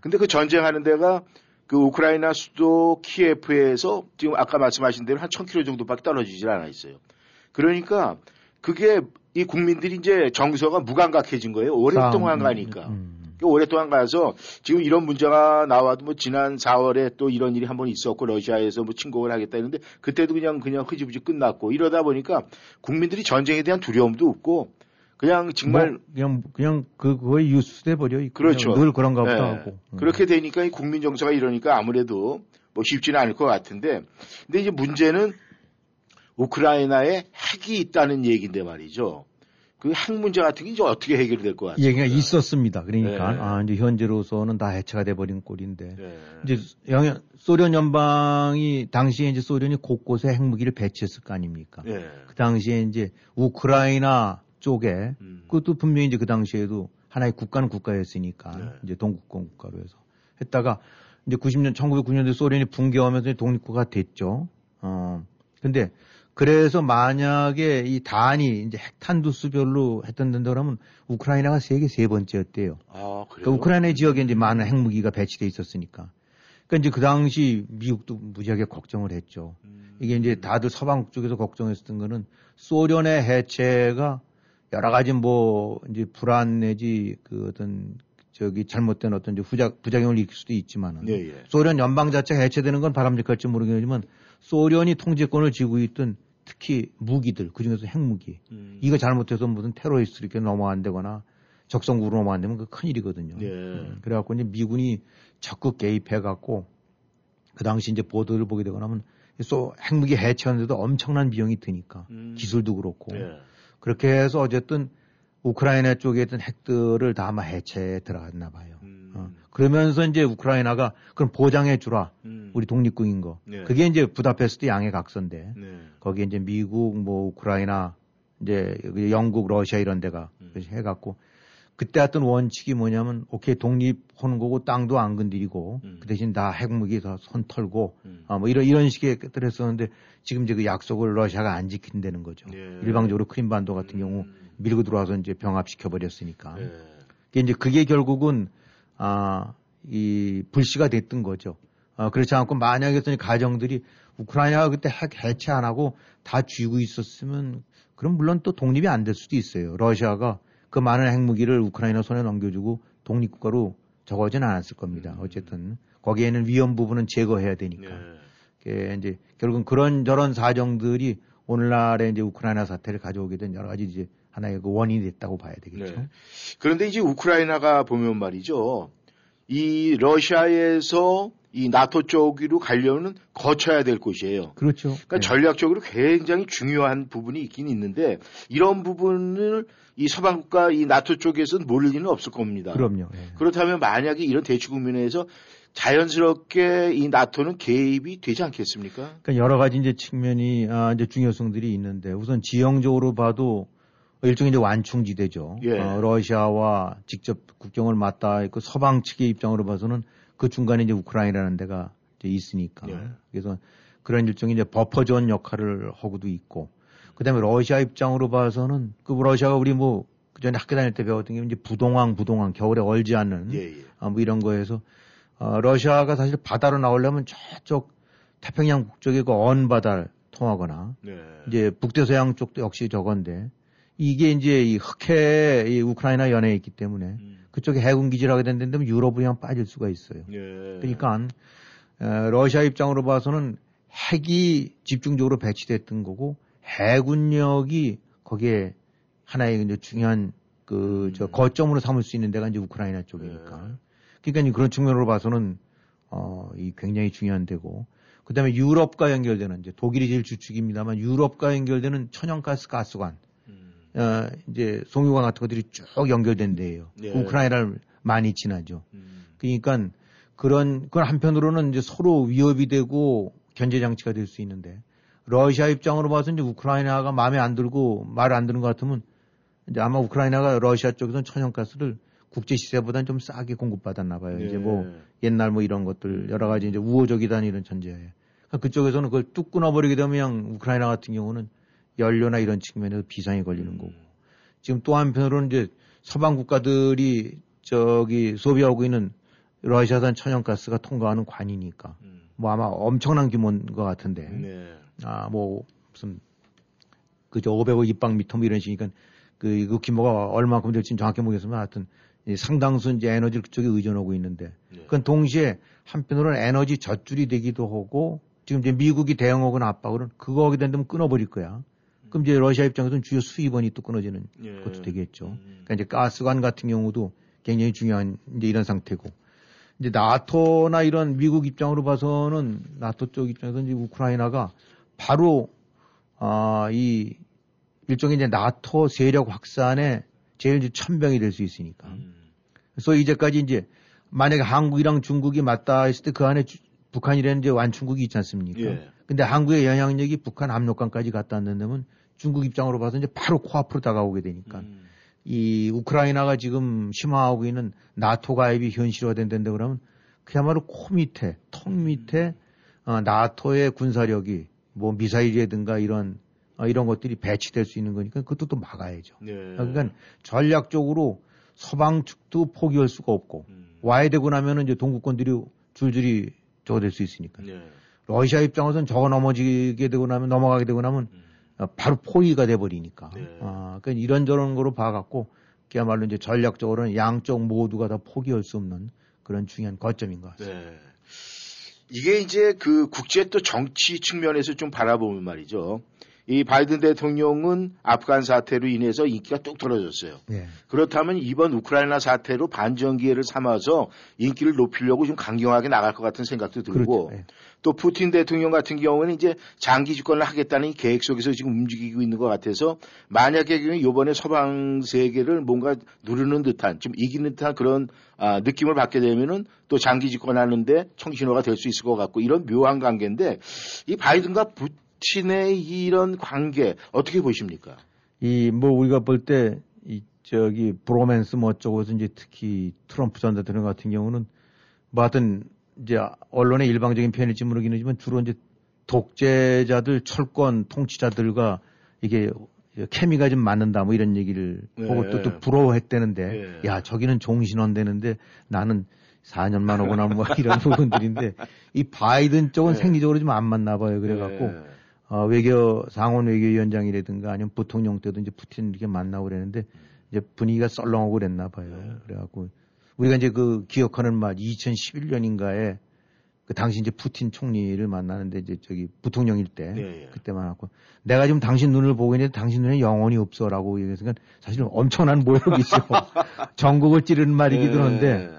근데 그 전쟁하는 데가 그 우크라이나 수도 키예프에서 지금 아까 말씀하신 대로 한 1000km 정도밖에 떨어지질 않아 있어요. 그러니까 그게 이 국민들이 이제 정서가 무감각해진 거예요. 오랫동안 싸움, 가니까. 음. 그 오랫동안 가서 지금 이런 문제가 나와도 뭐 지난 4월에 또 이런 일이 한 번 있었고 러시아에서 뭐 침공을 하겠다 했는데 그때도 그냥 그냥 흐지부지 끝났고 이러다 보니까 국민들이 전쟁에 대한 두려움도 없고 그냥 정말 뭐 그냥 그냥 그 거의 유수돼 버려 있고 그렇죠. 늘 그런가 보다 예. 하고 음. 그렇게 되니까 이 국민 정서가 이러니까 아무래도 뭐 쉽지는 않을 것 같은데 근데 이제 문제는 우크라이나에 핵이 있다는 얘기인데 말이죠. 그 핵 문제 같은 게 이제 어떻게 해결이 될것 같아요? 얘기가 있었습니다. 그러니까 네. 아 이제 현재로서는 다 해체가 돼 버린 꼴인데 네. 이제 영연 소련 연방이 당시에 이제 소련이 곳곳에 핵무기를 배치했을 거 아닙니까? 네. 그 당시에 이제 우크라이나 쪽에 음. 그것도 분명히 이제 그 당시에도 하나의 국가는 국가였으니까 네. 이제 동국권 국가로 해서 했다가 이제 90년 1990년대 소련이 붕괴하면서 독립국가 됐죠. 어 근데 그래서 만약에 이 단이 이제 핵탄두 수별로 했던 데 그러면 우크라이나가 세계 세 번째였대요. 아, 그래요? 그 우크라이나 지역에 이제 많은 핵무기가 배치돼 있었으니까. 그러니까 이제 그 당시 미국도 무지하게 걱정을 했죠. 음. 이게 이제 다들 서방 쪽에서 걱정했었던 거는 소련의 해체가 여러 가지 뭐 이제 불안 내지 그 어떤 저기 잘못된 어떤 이제 후작, 부작용을 일으킬 수도 있지만은 네, 예. 소련 연방 자체가 해체되는 건 바람직할지 모르겠지만 소련이 통제권을 쥐고 있던 특히 무기들 그중에서 핵무기 음. 이거 잘못해서 무슨 테러리스트 이렇게 넘어간다거나 적성국으로 넘어간다면 그 큰 일이거든요. 네. 음, 그래갖고 이제 미군이 적극 개입해갖고 그 당시 이제 보도를 보게 되거나 하면 소 핵무기 해체하는데도 엄청난 비용이 드니까 음. 기술도 그렇고 예. 그렇게 해서 어쨌든 우크라이나 쪽에 있던 핵들을 다 아마 해체에 들어갔나 봐요. 그러면서 이제 우크라이나가 그럼 보장해 주라 음. 우리 독립국인 거. 네. 그게 이제 부다페스트 양해 각서인데 네. 거기에 이제 미국, 뭐 우크라이나, 이제 영국, 러시아 이런 데가 음. 해갖고 그때 했던 원칙이 뭐냐면 오케이 독립하는 거고 땅도 안 건드리고 음. 그 대신 다 핵무기 다손 털고 음. 아뭐 이런 이런 식의 것들 했었는데 지금 이제 그 약속을 러시아가 안 지킨다는 거죠. 예. 일방적으로 크림반도 같은 경우 음. 밀고 들어와서 이제 병합시켜 버렸으니까. 예. 이제 그게 결국은 아, 이 불씨가 됐던 거죠. 아, 그렇지 않고 만약에 이 가정들이 우크라이나가 그때 핵 해체 안 하고 다 쥐고 있었으면 그럼 물론 또 독립이 안 될 수도 있어요. 러시아가 그 많은 핵무기를 우크라이나 손에 넘겨주고 독립국가로 적어진 않았을 겁니다. 음. 어쨌든 거기에는 위험 부분은 제거해야 되니까. 네. 그게 이제 결국은 그런 저런 사정들이 오늘날의 이제 우크라이나 사태를 가져오게 된 여러 가지 이제 하나의 그 원인이 됐다고 봐야 되겠죠. 네. 그런데 이제 우크라이나가 보면 말이죠. 이 러시아에서 이 나토 쪽으로 가려면 거쳐야 될 곳이에요. 그렇죠. 그러니까 네. 전략적으로 굉장히 중요한 부분이 있긴 있는데 이런 부분을 이 서방 국가 이 나토 쪽에서는 모를 리는 없을 겁니다. 그럼요. 예. 그렇다면 만약에 이런 대치 국면에서 자연스럽게 이 나토는 개입이 되지 않겠습니까? 그러니까 여러 가지 이제 측면이 아, 이제 중요성들이 있는데 우선 지형적으로 봐도 일종의 이제 완충지대죠. 예. 어, 러시아와 직접 국경을 맞닿아 있고 서방 측의 입장으로 봐서는 그 중간에 이제 우크라이나라는 데가 이제 있으니까. 예. 그래서 그런 일종의 이제 버퍼존 역할을 하고도 있고. 그다음에 러시아 입장으로 봐서는 그 러시아가 우리 뭐 그전에 학교 다닐 때 배웠던 게 이제 부동항 부동항 겨울에 얼지 않는 예, 예. 아, 뭐 이런 거에서 어, 러시아가 사실 바다로 나오려면 저쪽 태평양 북쪽에 그 언바다를 통하거나 네. 이제 북대서양 쪽도 역시 저건데 이게 이제 이 흑해 이 우크라이나 연해에 있기 때문에 음. 그쪽에 해군 기지를 하게 된다면 유럽으로 그냥 빠질 수가 있어요. 예. 그러니까 어, 러시아 입장으로 봐서는 핵이 집중적으로 배치됐던 거고 해군력이 거기에 하나의 이제 중요한 그저 음. 거점으로 삼을 수 있는 데가 이제 우크라이나 쪽이니까. 네. 그러니까 그런 측면으로 봐서는 어, 이 굉장히 중요한 데고. 그다음에 유럽과 연결되는 이제 독일이 제일 주축입니다만 유럽과 연결되는 천연가스 가스관, 음. 어, 이제 송유관 같은 것들이 쭉 연결된 데예요. 네. 우크라이나를 많이 지나죠. 음. 그러니까 그런 그건 한편으로는 이제 서로 위협이 되고 견제 장치가 될 수 있는데 러시아 입장으로 봐서 이제 우크라이나가 마음에 안 들고 말 안 듣는 것 같으면 이제 아마 우크라이나가 러시아 쪽에서는 천연가스를 국제 시세보다는 좀 싸게 공급받았나 봐요. 네. 이제 뭐 옛날 뭐 이런 것들 여러 가지 이제 우호적이다는 이런 전제에 그러니까 그쪽에서는 그걸 뚝 끊어버리게 되면 우크라이나 같은 경우는 연료나 이런 측면에서 비상이 걸리는 거고 지금 또 한편으로는 이제 서방 국가들이 저기 소비하고 있는 러시아산 천연가스가 통과하는 관이니까 음. 뭐 아마 엄청난 규모인 것 같은데 네. 아뭐 무슨 그저 500억 입방 미터 뭐 이런 식이니까 그, 그 규모가 얼마큼 될지는 정확히 모르겠지만 하여튼 이 상당수 이제 에너지를 그쪽에 의존하고 있는데 네. 그건 동시에 한편으로는 에너지 젖줄이 되기도 하고 지금 이제 미국이 대응하거나 압박으로는 그거 하게 된다면 끊어버릴 거야. 그럼 이제 러시아 입장에서는 주요 수입원이 또 끊어지는 예. 것도 되겠죠. 음. 그러니까 이제 가스관 같은 경우도 굉장히 중요한 이제 이런 상태고. 이제 나토나 이런 미국 입장으로 봐서는 나토 쪽 입장에서는 이제 우크라이나가 바로 아, 이 일종의 이제 나토 세력 확산의 제일 이제 천병이 될 수 있으니까. 음. 그래서 이제까지 이제 만약에 한국이랑 중국이 맞다 했을 때 그 안에 주- 북한이라는 이제 완충국이 있지 않습니까? 예. 근데 한국의 영향력이 북한 압력강까지 갔다 왔는데면 중국 입장으로 봐서 이제 바로 코앞으로 다가오게 되니까 음. 이 우크라이나가 지금 심화하고 있는 나토 가입이 현실화된다는데 그러면 그야말로 코 밑에 턱 밑에 어, 나토의 군사력이 뭐 미사일이라든가 이런 어, 이런 것들이 배치될 수 있는 거니까 그것도 또 막아야죠. 네. 그러니까 전략적으로 서방 측도 포기할 수가 없고 음. 와야 되고 나면은 이제 동구권들이 줄줄이 저거 될 수 있으니까. 네. 러시아 입장에서는 저거 넘어지게 되고 나면 넘어가게 되고 나면 음. 어, 바로 포위가 돼 버리니까. 네. 아, 그러니까 이런저런 거로 봐갖고 그야말로 이제 전략적으로는 양쪽 모두가 다 포기할 수 없는 그런 중요한 거점인 것 같습니다. 네. 이게 이제 그 국제 또 정치 측면에서 좀 바라보면 말이죠. 이 바이든 대통령은 아프간 사태로 인해서 인기가 뚝 떨어졌어요. 예. 그렇다면 이번 우크라이나 사태로 반전 기회를 삼아서 인기를 높이려고 좀 강경하게 나갈 것 같은 생각도 들고 그렇죠. 예. 또 푸틴 대통령 같은 경우는 이제 장기 집권을 하겠다는 이 계획 속에서 지금 움직이고 있는 것 같아서 만약에 이번에 서방 세계를 뭔가 누르는 듯한 좀 이기는 듯한 그런 아, 느낌을 받게 되면은 또 장기 집권하는데 청신호가 될 수 있을 것 같고 이런 묘한 관계인데 이 바이든과 푸 틴의 이런 관계 어떻게 보십니까? 이 뭐 우리가 볼 때 이 저기 브로맨스 뭐 어쩌고서 이제 특히 트럼프 전 대통령 같은 경우는 뭐 하여튼 이제 언론의 일방적인 표현일지 모르겠지만 주로 이제 독재자들 철권 통치자들과 이게 케미가 좀 맞는다 뭐 이런 얘기를 네. 보고 또, 또 부러워했대는데 네. 야 저기는 종신원 되는데 나는 4년만 오거나 뭐 이런 부분들인데 이 바이든 쪽은 네. 생리적으로 좀 안 맞나 봐요 그래갖고 네. 어, 외교 상원 외교위원장이라든가 아니면 부통령 때도 이제 푸틴 이렇게 만나고 그랬는데 이제 분위기가 썰렁하고 그랬나 봐요. 네. 그래갖고 우리가 이제 그 기억하는 말 2011년인가에 그 당시 이제 푸틴 총리를 만나는데 이제 저기 부통령일 때 네. 그때 만났고 내가 지금 당신 눈을 보고 있는데 당신 눈에 영혼이 없어라고 얘기해서 사실은 엄청난 모욕이죠. 전국을 찌르는 말이기도 네. 한데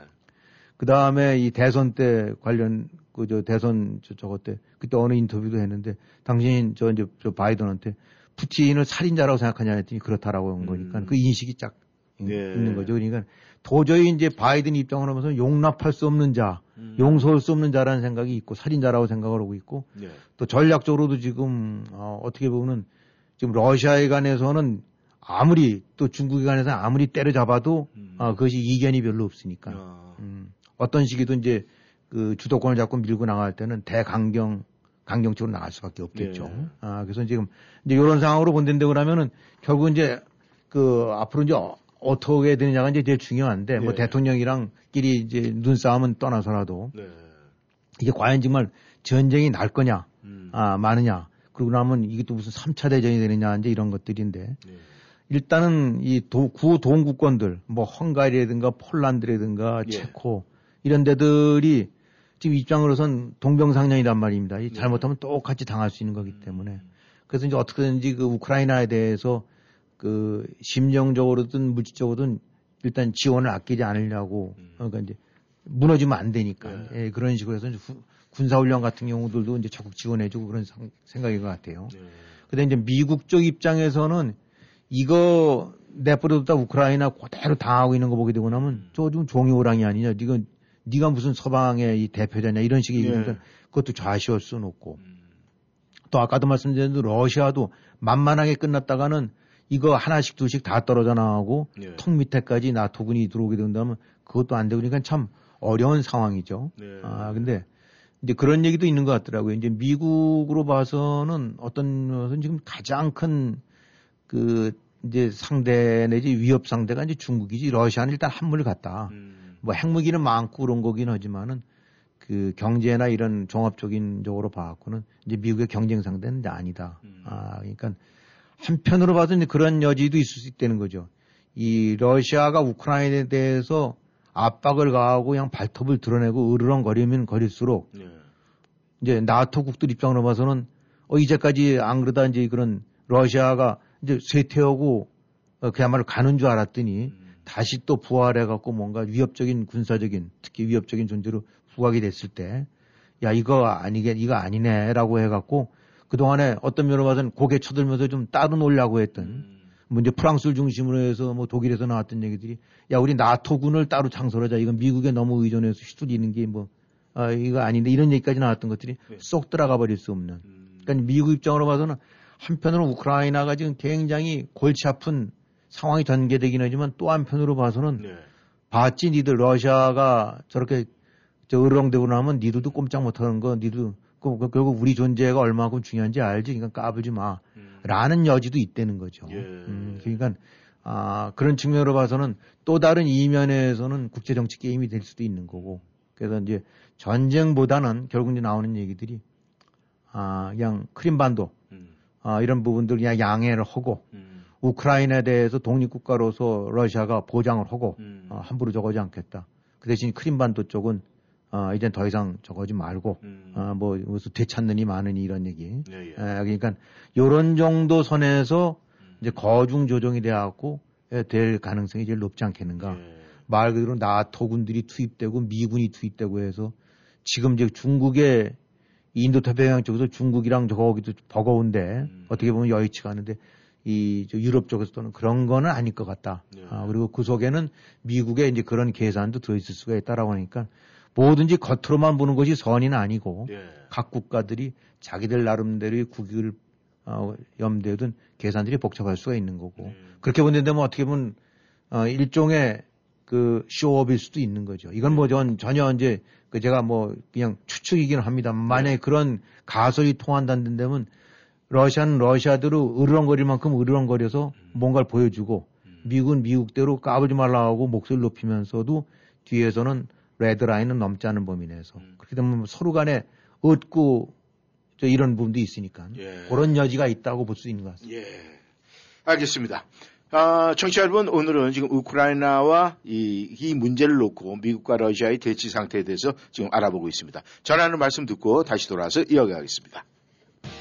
그 다음에 이 대선 때 관련 그 저 대선 저 저거 때 그때 어느 인터뷰도 했는데 당신 저 이제 저 바이든한테 푸틴을 살인자라고 생각하냐 했더니 그렇다라고 한 거니까 음. 그 인식이 쫙 있- 네. 있는 거죠. 그러니까 도저히 이제 바이든 입장으로 하면서 용납할 수 없는 자, 음. 용서할 수 없는 자라는 생각이 있고 살인자라고 생각을 하고 있고 네. 또 전략적으로도 지금 어, 어떻게 보면은 지금 러시아에 관해서는 아무리 또 중국에 관해서 아무리 때려잡아도 음. 어, 그것이 이견이 별로 없으니까 아. 음, 어떤 시기도 이제 그 주도권을 잡고 밀고 나갈 때는 대강경 강경적으로 나갈 수밖에 없겠죠. 네. 아 그래서 지금 이제 이런 상황으로 본다는데 그러면은 결국 이제 그 앞으로 이제 어- 어떻게 되느냐가 이제 제일 중요한데 뭐 네. 대통령이랑끼리 이제 눈싸움은 떠나서라도 네. 이게 과연 정말 전쟁이 날 거냐 음. 아 많으냐 그러고 나면 이게 또 무슨 3차 대전이 되느냐 이제 이런 것들인데 네. 일단은 이 도, 구 동구권들, 뭐 헝가리라든가 폴란드라든가 예. 체코 이런 데들이 지금 입장으로선 동병상련이란 말입니다. 이 네. 잘못하면 똑같이 당할 수 있는 거기 때문에. 음. 그래서 이제 어떻게든지 그 우크라이나에 대해서 그 심정적으로든 물질적으로든 일단 지원을 아끼지 않으려고 음. 그러니까 이제 무너지면 안 되니까 네. 예, 그런 식으로 해서 군사훈련 같은 경우들도 이제 적극 지원해주고 그런 상- 생각인 것 같아요. 네. 근데 이제 미국 쪽 입장에서는 이거 내버려뒀다 우크라이나 그대로 당하고 있는 거 보게 되고 나면 음. 저 지금 종이 호랑이 아니냐. 네가 네가 무슨 서방의 이 대표자냐 이런 식의 예. 그것도 좌시할 수는 없고 음. 또 아까도 말씀드린 대로 러시아도 만만하게 끝났다가는 이거 하나씩 둘씩 다 떨어져 나가고 네. 턱 밑에까지 나토군이 들어오게 된다면 그것도 안 되고 그러니까 참 어려운 상황이죠. 네. 아, 근데 이제 그런 얘기도 있는 것 같더라고요. 이제 미국으로 봐서는 어떤 면에서는 지금 가장 큰 그 이제 상대 내지 위협 상대가 이제 중국이지 러시아는 일단 한물 갔다. 음. 뭐 핵무기는 많고 그런 거긴 하지만은 그 경제나 이런 종합적인 쪽으로 봐갖고는 이제 미국의 경쟁 상대는 이제 아니다. 음. 아, 그러니까 한편으로 봐서 이제 그런 여지도 있을 수 있다는 거죠. 이 러시아가 우크라이나에 대해서 압박을 가하고 그냥 발톱을 드러내고 으르렁거리면 거릴수록 네. 이제 나토국들 입장으로 봐서는 어 이제까지 안 그러다 이제 그런 러시아가 이제 쇠퇴하고 어, 그야말로 가는 줄 알았더니 음. 다시 또 부활해 갖고 뭔가 위협적인 군사적인 특히 위협적인 존재로 부각이 됐을 때 야 이거 아니게 이거 아니네라고 해 갖고 그 동안에 어떤 면으로 봐서는 고개 쳐들면서 좀 따로 놀려고 했던 음. 뭐 이제 프랑스를 중심으로 해서 뭐 독일에서 나왔던 얘기들이 야 우리 나토군을 따로 창설하자 이건 미국에 너무 의존해서 휘둘리는 게뭐 아, 이거 아닌데 이런 얘기까지 나왔던 것들이 네. 쏙 들어가 버릴 수 없는 음. 그러니까 미국 입장으로 봐서는 한편으로 우크라이나가 지금 굉장히 골치 아픈 상황이 전개되긴 하지만 또 한편으로 봐서는 네. 봤지 니들 러시아가 저렇게 저 으르렁대고 나면 니들도 꼼짝 못하는 거 니도 그- 그- 결국 우리 존재가 얼마큼 중요한지 알지 그러니까 까불지 마 음. 라는 여지도 있다는 거죠. 예. 음, 그러니까 아, 그런 측면으로 봐서는 또 다른 이면에서는 국제 정치 게임이 될 수도 있는 거고. 그래서 이제 전쟁보다는 결국 이제 나오는 얘기들이 아, 그냥 크림반도 음. 아, 이런 부분들 그냥 양해를 하고 음. 우크라이나에 대해서 독립국가로서 러시아가 보장을 하고 음. 어, 함부로 저거지 않겠다. 그 대신 크림반도 쪽은 어, 이젠 더 이상 저거지 말고 음. 어, 뭐 무슨 되찾느니 마느니 이런 얘기. 네, 예. 에, 그러니까 요런 정도 선에서 음. 이제 거중 조정이 돼갖고 에, 될 가능성이 제일 높지 않겠는가. 예. 말 그대로 나토군들이 투입되고 미군이 투입되고 해서 지금 이제 중국의 인도 태평양 쪽에서 중국이랑 저거기도 버거운데 음. 어떻게 보면 여의치가 않은데 이저 유럽 쪽에서는 그런 거는 아닐 것 같다. 네. 아, 그리고 그 속에는 미국의 이제 그런 계산도 들어있을 수가 있다라고 하니까 뭐든지 겉으로만 보는 것이 선의는 아니고 예. 각 국가들이 자기들 나름대로의 국익을 어, 염두에 둔 계산들이 복잡할 수가 있는 거고 음. 그렇게 본다면 어떻게 보면 어, 일종의 그 쇼업일 수도 있는 거죠. 이건 뭐 전 전혀 이제 그 제가 뭐 그냥 추측이기는 합니다. 만약에 그런 가설이 통한다는 데면 러시아는 러시아대로 으르렁거릴 만큼 으르렁거려서 뭔가를 보여주고 미국은 미국대로 까불지 말라 하고 목소리를 높이면서도 뒤에서는 레드라인은 넘지 않은 범위 내에서 음. 그렇게 되면 서로 간에 얻고 저 이런 부분도 있으니까 예. 그런 여지가 있다고 볼 수 있는 것 같습니다. 예. 알겠습니다. 아, 청취자 여러분, 오늘은 지금 우크라이나와 이, 이 문제를 놓고 미국과 러시아의 대치 상태에 대해서 지금 알아보고 있습니다. 전하는 말씀 듣고 다시 돌아와서 이어가겠습니다.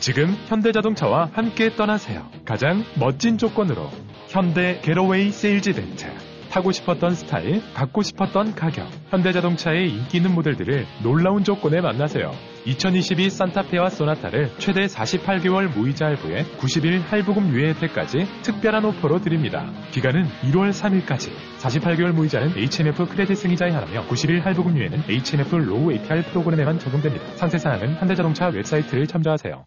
지금 현대자동차와 함께 떠나세요. 가장 멋진 조건으로 현대 Getaway 세일즈 이벤트. 타고 싶었던 스타일, 갖고 싶었던 가격. 현대자동차의 인기 있는 모델들을 놀라운 조건에 만나세요. 2022 산타페와 소나타를 최대 48개월 무이자 할부에 90일 할부금 유예 혜택까지 특별한 오퍼로 드립니다. 기간은 1월 3일까지. 48개월 무이자는 HMF 크레딧 승인자에 한하며 90일 할부금 유예는 HMF low APR 프로그램에만 적용됩니다. 상세 사항은 현대자동차 웹사이트를 참조하세요.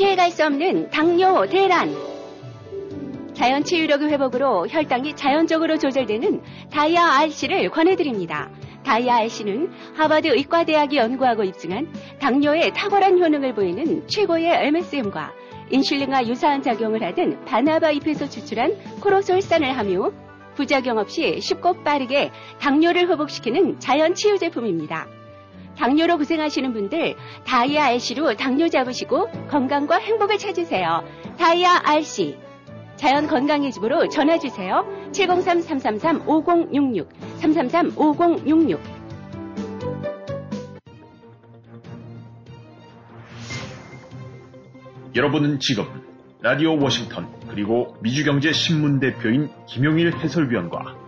피해갈 수 없는 당뇨 대란. 자연 치유력의 회복으로 혈당이 자연적으로 조절되는 다이아 RC를 권해드립니다. 다이아 RC는 하버드 의과대학이 연구하고 입증한 당뇨에 탁월한 효능을 보이는 최고의 MSM과 인슐린과 유사한 작용을 하던 바나바 잎에서 추출한 코로솔산을 함유, 부작용 없이 쉽고 빠르게 당뇨를 회복시키는 자연 치유 제품입니다. 당뇨로 고생하시는 분들 다이아 RC로 당뇨 잡으시고 건강과 행복을 찾으세요. 다이아 RC 자연 건강의 집으로 전화 주세요. 703-333-5066 333-5066 여러분은 지금 라디오 워싱턴 그리고 미주경제 신문 대표인 김용일 해설위원과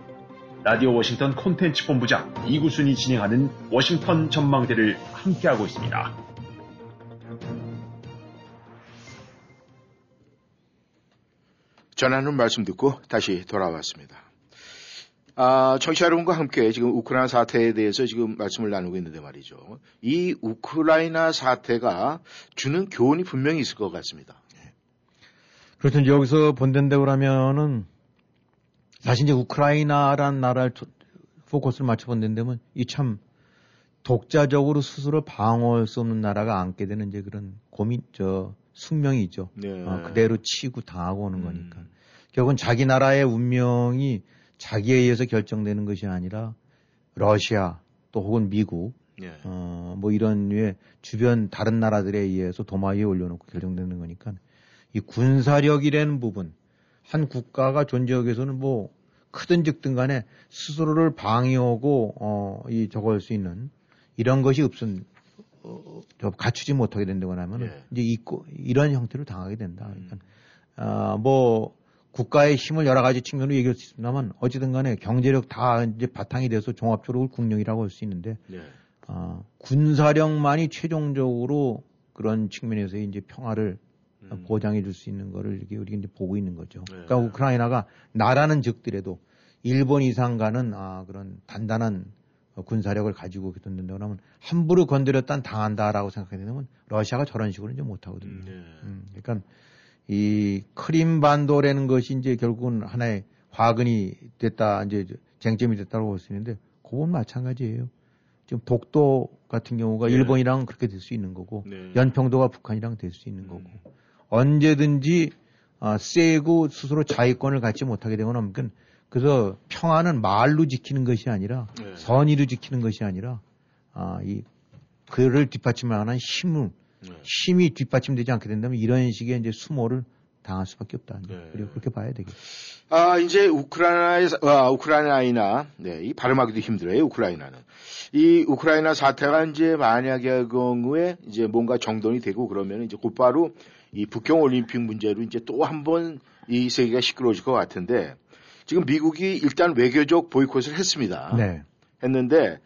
라디오 워싱턴 콘텐츠 본부장 이구순이 진행하는 워싱턴 전망대를 함께하고 있습니다. 전하는 말씀 듣고 다시 돌아왔습니다. 아, 청취자 여러분과 함께 지금 우크라이나 사태에 대해서 지금 말씀을 나누고 있는데 말이죠. 이 우크라이나 사태가 주는 교훈이 분명히 있을 것 같습니다. 그렇죠. 여기서 본댄다고 하면은 사실 이제 우크라이나란 나라를 초- 포커스를 맞춰 본댄다면 이 참 독자적으로 스스로 방어할 수 없는 나라가 안게 되는 이제 그런 고민 저 숙명이 있죠. 네. 어, 그대로 치고 당하고 오는 음. 거니까. 결국은 자기 나라의 운명이 자기에 의해서 결정되는 것이 아니라 러시아 또 혹은 미국 예. 어, 뭐 이런 류의 주변 다른 나라들에 의해서 도마 위에 올려놓고 결정되는 거니까 이 군사력이라는 부분 한 국가가 존재하기 위해서는 뭐 크든 적든 간에 스스로를 방해하고 어, 이 저거 할수 있는 이런 것이 없은 어, 저 갖추지 못하게 된다고 하면 은 예. 이제 있고 이런 형태로 당하게 된다. 음. 그러니까 아, 뭐 국가의 힘을 여러 가지 측면으로 얘기할 수 있습니다만 어찌든 간에 경제력 다 이제 바탕이 돼서 종합적으로 국력이라고 할 수 있는데 네. 아, 군사력만이 최종적으로 그런 측면에서 이제 평화를 음. 보장해 줄 수 있는 거를 이렇게 우리가 이제 보고 있는 거죠. 네. 그러니까 우크라이나가 나라는 적더라도 일본 이상 가는 아, 그런 단단한 어, 군사력을 가지고 된다고 하면 함부로 건드렸단 당한다라고 생각하게 되면 러시아가 저런 식으로는 이제 못 하거든요. 음, 네. 음, 그러니까 이 크림 반도라는 것이 이제 결국은 하나의 화근이 됐다, 이제 쟁점이 됐다고 볼 수 있는데, 그건 마찬가지예요. 지금 독도 같은 경우가 네. 일본이랑 그렇게 될 수 있는 거고, 네. 연평도가 북한이랑 될 수 있는 거고, 음. 언제든지 아, 세고 스스로 자위권을 갖지 못하게 되거나 하면 그래서 평화는 말로 지키는 것이 아니라 네. 선의로 지키는 것이 아니라 아, 이 그를 뒷받침하는 힘을 네. 힘이 뒷받침되지 않게 된다면 이런 식의 이제 수모를 당할 수밖에 없다. 네. 그리고 그렇게 봐야 되겠죠. 아, 이제 우크라이나에서, 아, 우크라이나이나, 네, 이 발음하기도 힘들어요, 우크라이나는. 이 우크라이나 사태가 이제 만약의 경우에 이제 뭔가 정돈이 되고 그러면 이제 곧바로 이 북경 올림픽 문제로 이제 또 한 번 이 세계가 시끄러워질 것 같은데 지금 미국이 일단 외교적 보이콧을 했습니다. 네. 했는데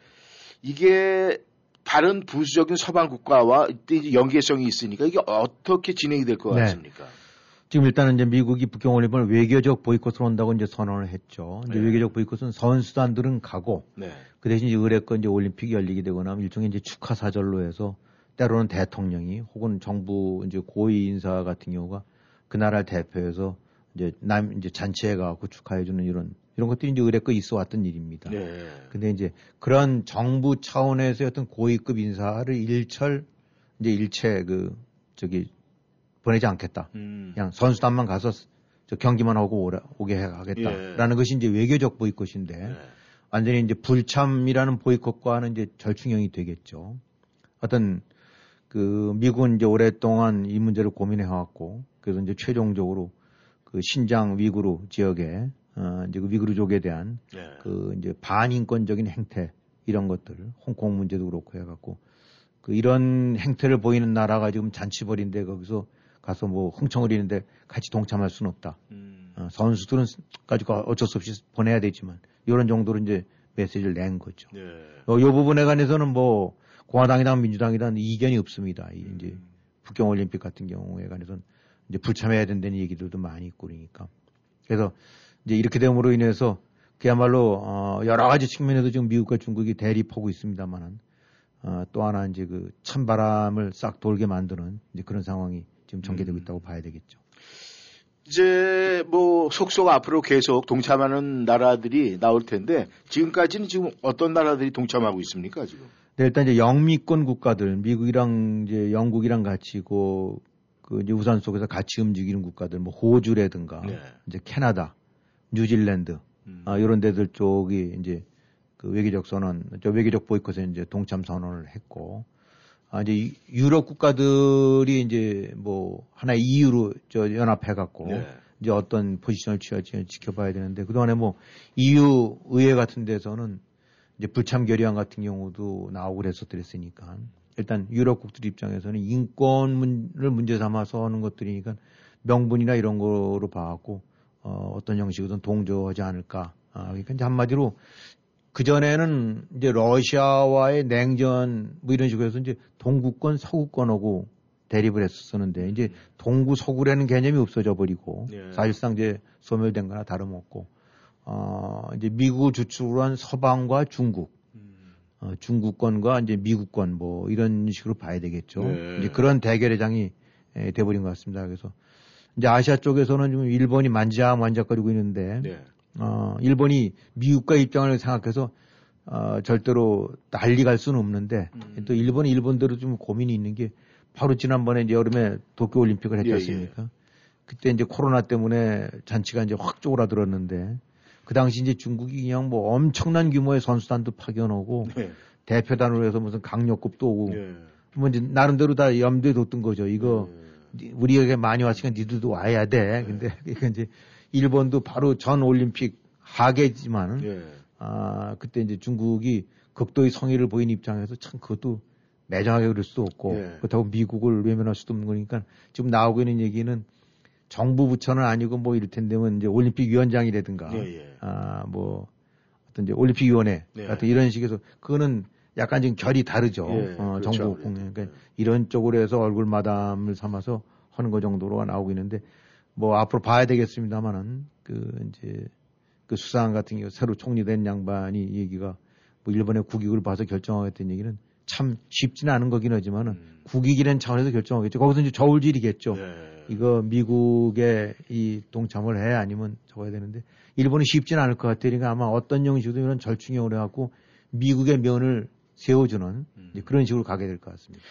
이게 다른 부수적인 서방 국가와 연계성이 있으니까 이게 어떻게 진행이 될것 네. 같습니까? 지금 일단은 이제 미국이 북경 올림픽을 외교적 보이콧을 한다고 이제 선언을 했죠. 이제 네. 외교적 보이콧은 선수단들은 가고 네. 그 대신 이제 의뢰권 이제 올림픽이 열리게 되거나 일종의 이제 축하 사절로 해서 때로는 대통령이 혹은 정부 이제 고위 인사 같은 경우가 그 나라를 대표해서 이제 남 이제 잔치에 가고 축하해 주는 이런 이런 것들이 이제 의뢰껏 있어 왔던 일입니다. 네. 근데 이제 그런 정부 차원에서의 어떤 고위급 인사를 일철 이제 일체 그 저기 보내지 않겠다. 음. 그냥 선수단만 가서 저 경기만 하고 오라, 오게 해- 하겠다라는 것이 이제 외교적 보이콧인데 예. 네. 완전히 이제 불참이라는 보이콧과는 이제 절충형이 되겠죠. 어떤 그 미국은 이제 오랫동안 이 문제를 고민해 왔고 그래서 이제 최종적으로 그 신장 위구르 지역에 어 이제 그 위구르족에 대한 네. 그 이제 반인권적인 행태 이런 것들 홍콩 문제도 그렇고 해갖고 그 이런 행태를 보이는 나라가 지금 잔치벌인데 거기서 가서 뭐 흥청거리는데 같이 동참할 수는 없다. 음. 어, 선수들은 가지고 어쩔 수 없이 보내야 되지만 이런 정도로 이제 메시지를 낸 거죠. 네. 어, 이 부분에 관해서는 뭐 공화당이랑 민주당이랑 이견이 없습니다. 이 이제 음. 북경 올림픽 같은 경우에 관해서는 이제 불참해야 된다는 얘기들도 많이 있고 그러니까 그래서 이제 이렇게 됨으로 인해서 그야말로 어, 여러 가지 측면에서 지금 미국과 중국이 대립하고 있습니다만은 어, 또 하나 이제 그 찬바람을 싹 돌게 만드는 이제 그런 상황이 지금 전개되고 음. 있다고 봐야 되겠죠. 이제 뭐 속속 앞으로 계속 동참하는 나라들이 나올 텐데 지금까지는 지금 어떤 나라들이 동참하고 있습니까 지금? 네, 일단 이제 영미권 국가들, 미국이랑 이제 영국이랑 같이 그, 그 이제 우산 속에서 같이 움직이는 국가들, 뭐 호주라든가, 네. 이제 캐나다, 뉴질랜드, 음. 아, 이런 데들 쪽이 이제 그 외교적 선언, 저 외교적 보이콧에 이제 동참 선언을 했고, 아, 이제 이- 유럽 국가들이 이제 뭐 하나의 이유로 저 연합해갖고, 네. 이제 어떤 포지션을 취할지 지켜봐야 되는데, 그동안에 뭐 EU 의회 같은 데서는 이제 불참 결의안 같은 경우도 나오고 그랬었더랬으니까 일단 유럽 국들 입장에서는 인권을 문제 삼아서 하는 것들이니까 명분이나 이런 거로 봐갖고 어, 어떤 형식이든 동조하지 않을까. 아, 그러니까 이제 한마디로 그 전에는 이제 러시아와의 냉전 뭐 이런 식으로 해서 이제 동구권 서구권하고 대립을 했었는데 이제 동구 서구라는 개념이 없어져 버리고 예. 사실상 이제 소멸된 거나 다름없고 어, 이제 미국을 주축으로 한 서방과 중국, 음. 어, 중국권과 이제 미국권 뭐 이런 식으로 봐야 되겠죠. 네. 이제 그런 대결의 장이 에, 돼버린 것 같습니다. 그래서 이제 아시아 쪽에서는 지금 일본이 만지작만지작거리고 있는데, 네. 어, 일본이 미국과 입장을 생각해서 어, 절대로 난리 갈 수는 없는데 음. 또 일본이 일본대로 좀 고민이 있는 게 바로 지난번에 이제 여름에 도쿄 올림픽을 했지 예, 않습니까? 그때 이제 코로나 때문에 잔치가 이제 확 쪼그라들었는데 그 당시 이제 중국이 그냥 뭐 엄청난 규모의 선수단도 파견오고 네. 대표단으로 해서 무슨 강력급도 오고 예. 뭐 이제 나름대로 다 염두에 뒀던 거죠. 이거 예. 니- 우리에게 많이 왔으니까 니들도 와야 돼. 근데 그러니까 이제 일본도 바로 전 올림픽 하계지만 예. 아 그때 이제 중국이 극도의 성의를 보인 입장에서 참 그것도 매정하게 그럴 수도 없고 예. 그렇다고 미국을 외면할 수도 없는 거니까 지금 나오고 있는 얘기는 정부 부처는 아니고 뭐 이를텐데면 이제 올림픽 위원장이라든가 예, 예. 아뭐 어떤 이제 올림픽 위원회 네. 같은 이런 식에서 그거는 약간 지금 결이 다르죠. 예, 어, 그렇죠, 정부. 공연. 그러니까 예. 이런 쪽으로 해서 얼굴 마담을 삼아서 하는 거 정도로 나오고 있는데 뭐 앞으로 봐야 되겠습니다만은 그 이제 그 수상 같은 경우 새로 총리된 양반이 얘기가 뭐 일본의 국익을 봐서 결정하겠다는 얘기는 참 쉽지는 않은 거긴 하지만은 음. 국익이라는 차원에서 결정하겠죠. 거기서 이제 저울질이겠죠. 예. 이거 미국에 이 동참을 해 아니면 적어야 되는데 일본은 쉽지는 않을 것 같아요. 그러니까 아마 어떤 형식으로 이런 절충형을 해갖고 미국의 면을 세워주는 음. 그런 식으로 가게 될 것 같습니다.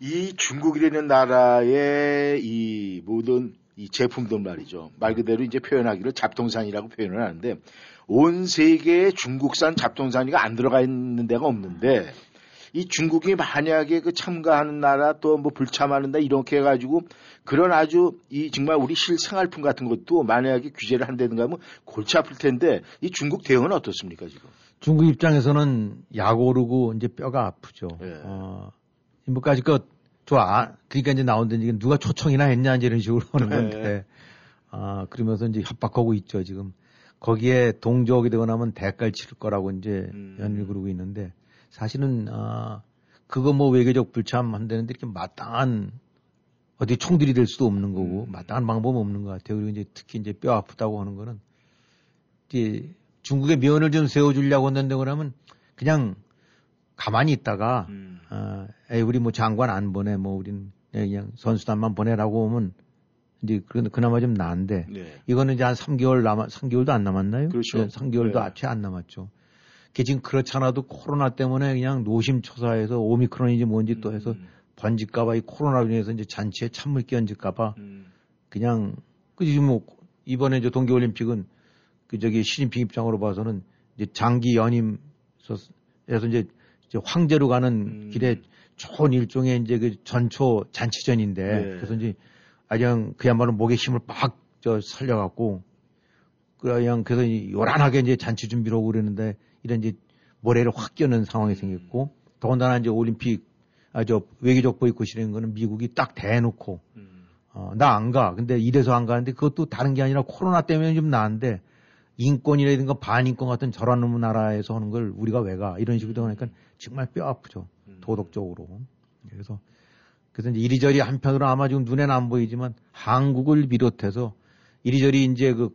이 중국이라는 나라의 이 모든 이 제품들 말이죠. 말 그대로 이제 표현하기를 잡동산이라고 표현을 하는데 온 세계에 중국산 잡동산이가 안 들어가 있는 데가 없는데 이 중국이 만약에 그 참가하는 나라 또 뭐 불참하는 다 이렇게 해가지고 그런 아주 이 정말 우리 실생활품 같은 것도 만약에 규제를 한다든가 하면 골치 아플 텐데 이 중국 대응은 어떻습니까 지금? 중국 입장에서는 약 오르고 이제 뼈가 아프죠. 예. 어, 뭐까지 것 좋아. 그러니까 이제 나온다는 얘기는 누가 초청이나 했냐 이제 이런 식으로 하는 네. 건데 아 그러면서 이제 협박하고 있죠 지금. 거기에 동조하게 되거나 하면 대가를 치를 거라고 이제 음. 연일 그러고 있는데 사실은 아 그거 뭐 외교적 불참 한다는데 이렇게 마땅한 어디 총들이 될 수도 없는 거고 음. 마땅한 방법은 없는 것 같아요. 그리고 이제 특히 이제 뼈 아프다고 하는 거는 이제 중국의 면을 좀 세워주려고 한다는데 그러면 그냥 가만히 있다가 음. 아, 에이, 우리 뭐 장관 안 보내, 뭐, 우린 그냥 선수단만 보내라고 하면, 이제, 그, 그나마 좀 나은데, 네. 이거는 이제 한 3개월 남아, 3개월도 안 남았나요? 그렇죠. 네, 3개월도 네. 채안 남았죠. 그게 지금 그렇잖아도 코로나 때문에 그냥 노심초사해서 오미크론인지 뭔지 또 해서 음. 번질까봐 이 코로나로 인해서 이제 잔치에 찬물 끼얹을까봐 음. 그냥, 그 지금 뭐, 이번에 이제 동계올림픽은 그 저기 시진핑 입장으로 봐서는 이제 장기 연임에서 이제 이제 황제로 가는 음. 길에 좋은 일종의 이제 그 전초 잔치전인데 네. 그래서 이제 그냥 그야말로 목에 힘을 빡 저 살려갖고 그냥 그래서 이 요란하게 이제 잔치 준비를 하고 그러는데 이런 이제 모래를 확 끼는 상황이 생겼고 더군다나 이제 올림픽 아저 외교적 보이콧이라는 거는 미국이 딱 대놓고 음. 어, 나 안 가. 근데 이래서 안 가는데 그것도 다른 게 아니라 코로나 때문에 좀 나은데 인권이라든가 반인권 같은 저런 나라에서 하는 걸 우리가 왜 가. 이런 식으로 되니까 정말 뼈 아프죠. 음. 도덕적으로. 그래서 그래서 이제 이리저리 한편으로 아마 지금 눈에는 안 보이지만 한국을 비롯해서 이리저리 이제 그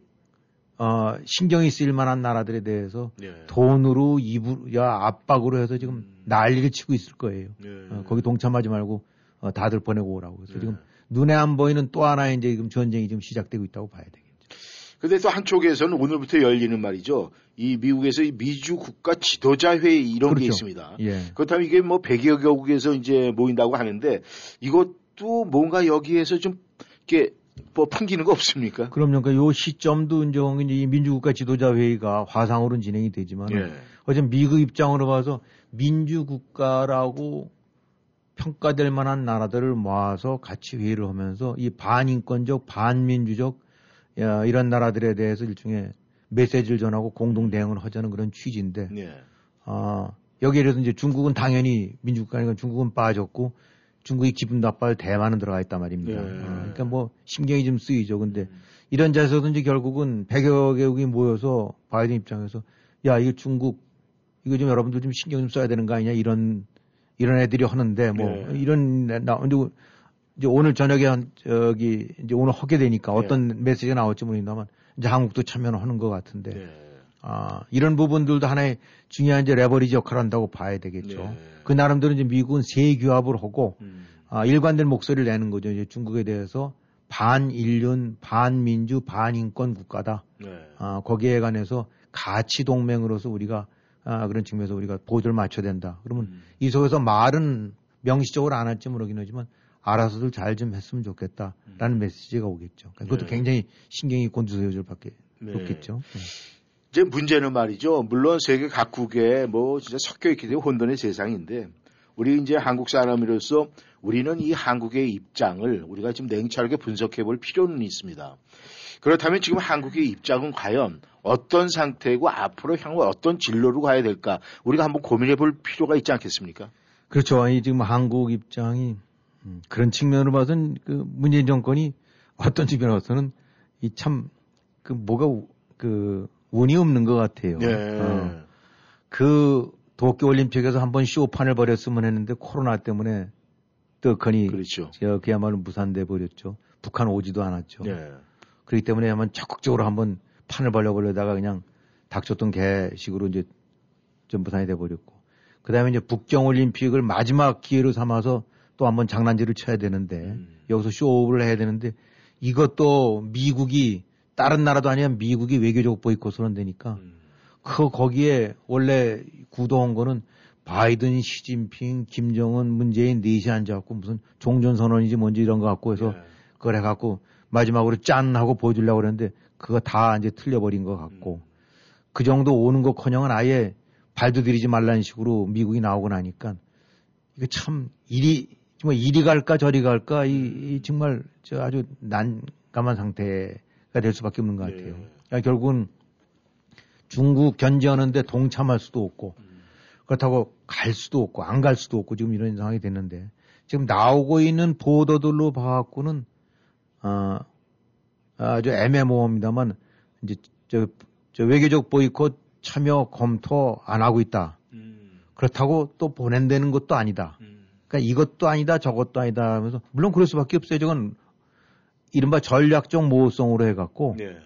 어, 신경이 쓰일 만한 나라들에 대해서 네. 돈으로 입으로 야 압박으로 해서 지금 음. 난리를 치고 있을 거예요. 네. 어, 거기 동참하지 말고 어, 다들 보내고 오라고. 그래서 네. 지금 눈에 안 보이는 또 하나의 이제 지금 전쟁이 지금 시작되고 있다고 봐야 되겠죠. 근데 또 한쪽에서는 오늘부터 열리는 말이죠. 이 미국에서 이 미주 국가 지도자 회의 이런 게 그렇죠. 있습니다. 예. 그렇다면 이게 뭐 100여 개국에서 이제 모인다고 하는데 이것도 뭔가 여기에서 좀 이렇게 뭐 풍기는 거 없습니까? 그럼요. 그러니까 요 시점도 이제 이 민주국가 지도자 회의가 화상으로는 진행이 되지만 예. 어제 미국 입장으로 봐서 민주국가라고 평가될 만한 나라들을 모아서 같이 회의를 하면서 이 반인권적, 반민주적 야, 이런 나라들에 대해서 일종의 메시지를 전하고 공동 대응을 하자는 그런 취지인데 예. 아, 여기에 대해서 이제 중국은 당연히 민주국가니까 중국은 빠졌고 중국이 기분 나빠할 대만은 들어가 있단 말입니다. 네. 아, 그러니까 뭐 신경이 좀 쓰이죠. 근데 음. 이런 자세에서 이제 결국은 100여 개국이 모여서 바이든 입장에서 야, 이거 중국 이거 좀 여러분들 좀 신경 좀 써야 되는 거 아니냐 이런 이런 애들이 하는데 뭐 네. 이런 나 이제 오늘 저녁에 한 저기 이제 오늘 하게 되니까 어떤 메시지가 나올지 모르겠다만 이제 한국도 참여를 하는 것 같은데 네. 아, 이런 부분들도 하나의 중요한 이제 레버리지 역할을 한다고 봐야 되겠죠. 네. 그 나름대로 이제 미국은 세규합을 하고 음. 아, 일관된 목소리를 내는 거죠. 이제 중국에 대해서 반인륜, 반민주, 반인권 국가다. 네. 아, 거기에 관해서 가치 동맹으로서 우리가 아, 그런 측면에서 우리가 보조를 맞춰야 된다. 그러면 음. 이 속에서 말은 명시적으로 안 할지 모르긴 하지만 알아서들 잘 좀 했으면 좋겠다라는 메시지가 오겠죠. 그러니까 그것도 네. 굉장히 신경이 곤두서질 밖에 네. 없겠죠. 네. 이제 문제는 말이죠. 물론 세계 각국에 뭐 진짜 섞여 있기 때문에 혼돈의 세상인데 우리 이제 한국 사람으로서 우리는 이 한국의 입장을 우리가 지금 냉철하게 분석해 볼 필요는 있습니다. 그렇다면 지금 한국의 입장은 과연 어떤 상태고 앞으로 향후 어떤 진로로 가야 될까 우리가 한번 고민해 볼 필요가 있지 않겠습니까? 그렇죠. 이 지금 한국 입장이 음, 그런 측면으로 봐서는 그 문재인 정권이 어떤 측면으로 봐서는 이 참 그 뭐가 우- 그 운이 없는 것 같아요. 네. 어. 그 도쿄 올림픽에서 한번 쇼판을 벌였으면 했는데 코로나 때문에 떡하니 그렇죠. 저 그야말로 무산돼 버렸죠. 북한 오지도 않았죠. 네. 그렇기 때문에 한번 적극적으로 한번 판을 벌려보려다가 그냥 닥쳤던 개식으로 이제 좀 무산이 돼 버렸고. 그 다음에 이제 북경 올림픽을 마지막 기회로 삼아서 또 한번 장난질을 쳐야 되는데 음. 여기서 쇼를 해야 되는데 이것도 미국이 다른 나라도 아니야 미국이 외교적 보이콧을 한다니까 음. 그 거기에 원래 구도한 거는 바이든, 시진핑, 김정은, 문재인 넷이 앉아갖고 무슨 종전선언이지 뭔지 이런 거 갖고 해서 네. 그걸 해갖고 마지막으로 짠 하고 보여주려고 그랬는데 그거 다 이제 틀려버린 것 같고 그 정도 오는 것 커녕은 아예 발도 들이지 말라는 식으로 미국이 나오고 나니까 이거 참 이리 정말 이리 갈까 저리 갈까 이, 이 정말 저 아주 난감한 상태가 될 수밖에 없는 것 같아요. 네. 그러니까 결국은 중국 견제하는데 동참할 수도 없고 그렇다고 갈 수도 없고 안 갈 수도 없고 지금 이런 상황이 됐는데 지금 나오고 있는 보도들로 봐갖고는 어, 아주 애매모호합니다만 이제 저, 저 외교적 보이콧 참여 검토 안 하고 있다. 음. 그렇다고 또 보낸다는 것도 아니다. 그러니까 이것도 아니다 저것도 아니다 하면서 물론 그럴 수밖에 없어요. 저건 이른바 전략적 모호성으로 해갖고 네.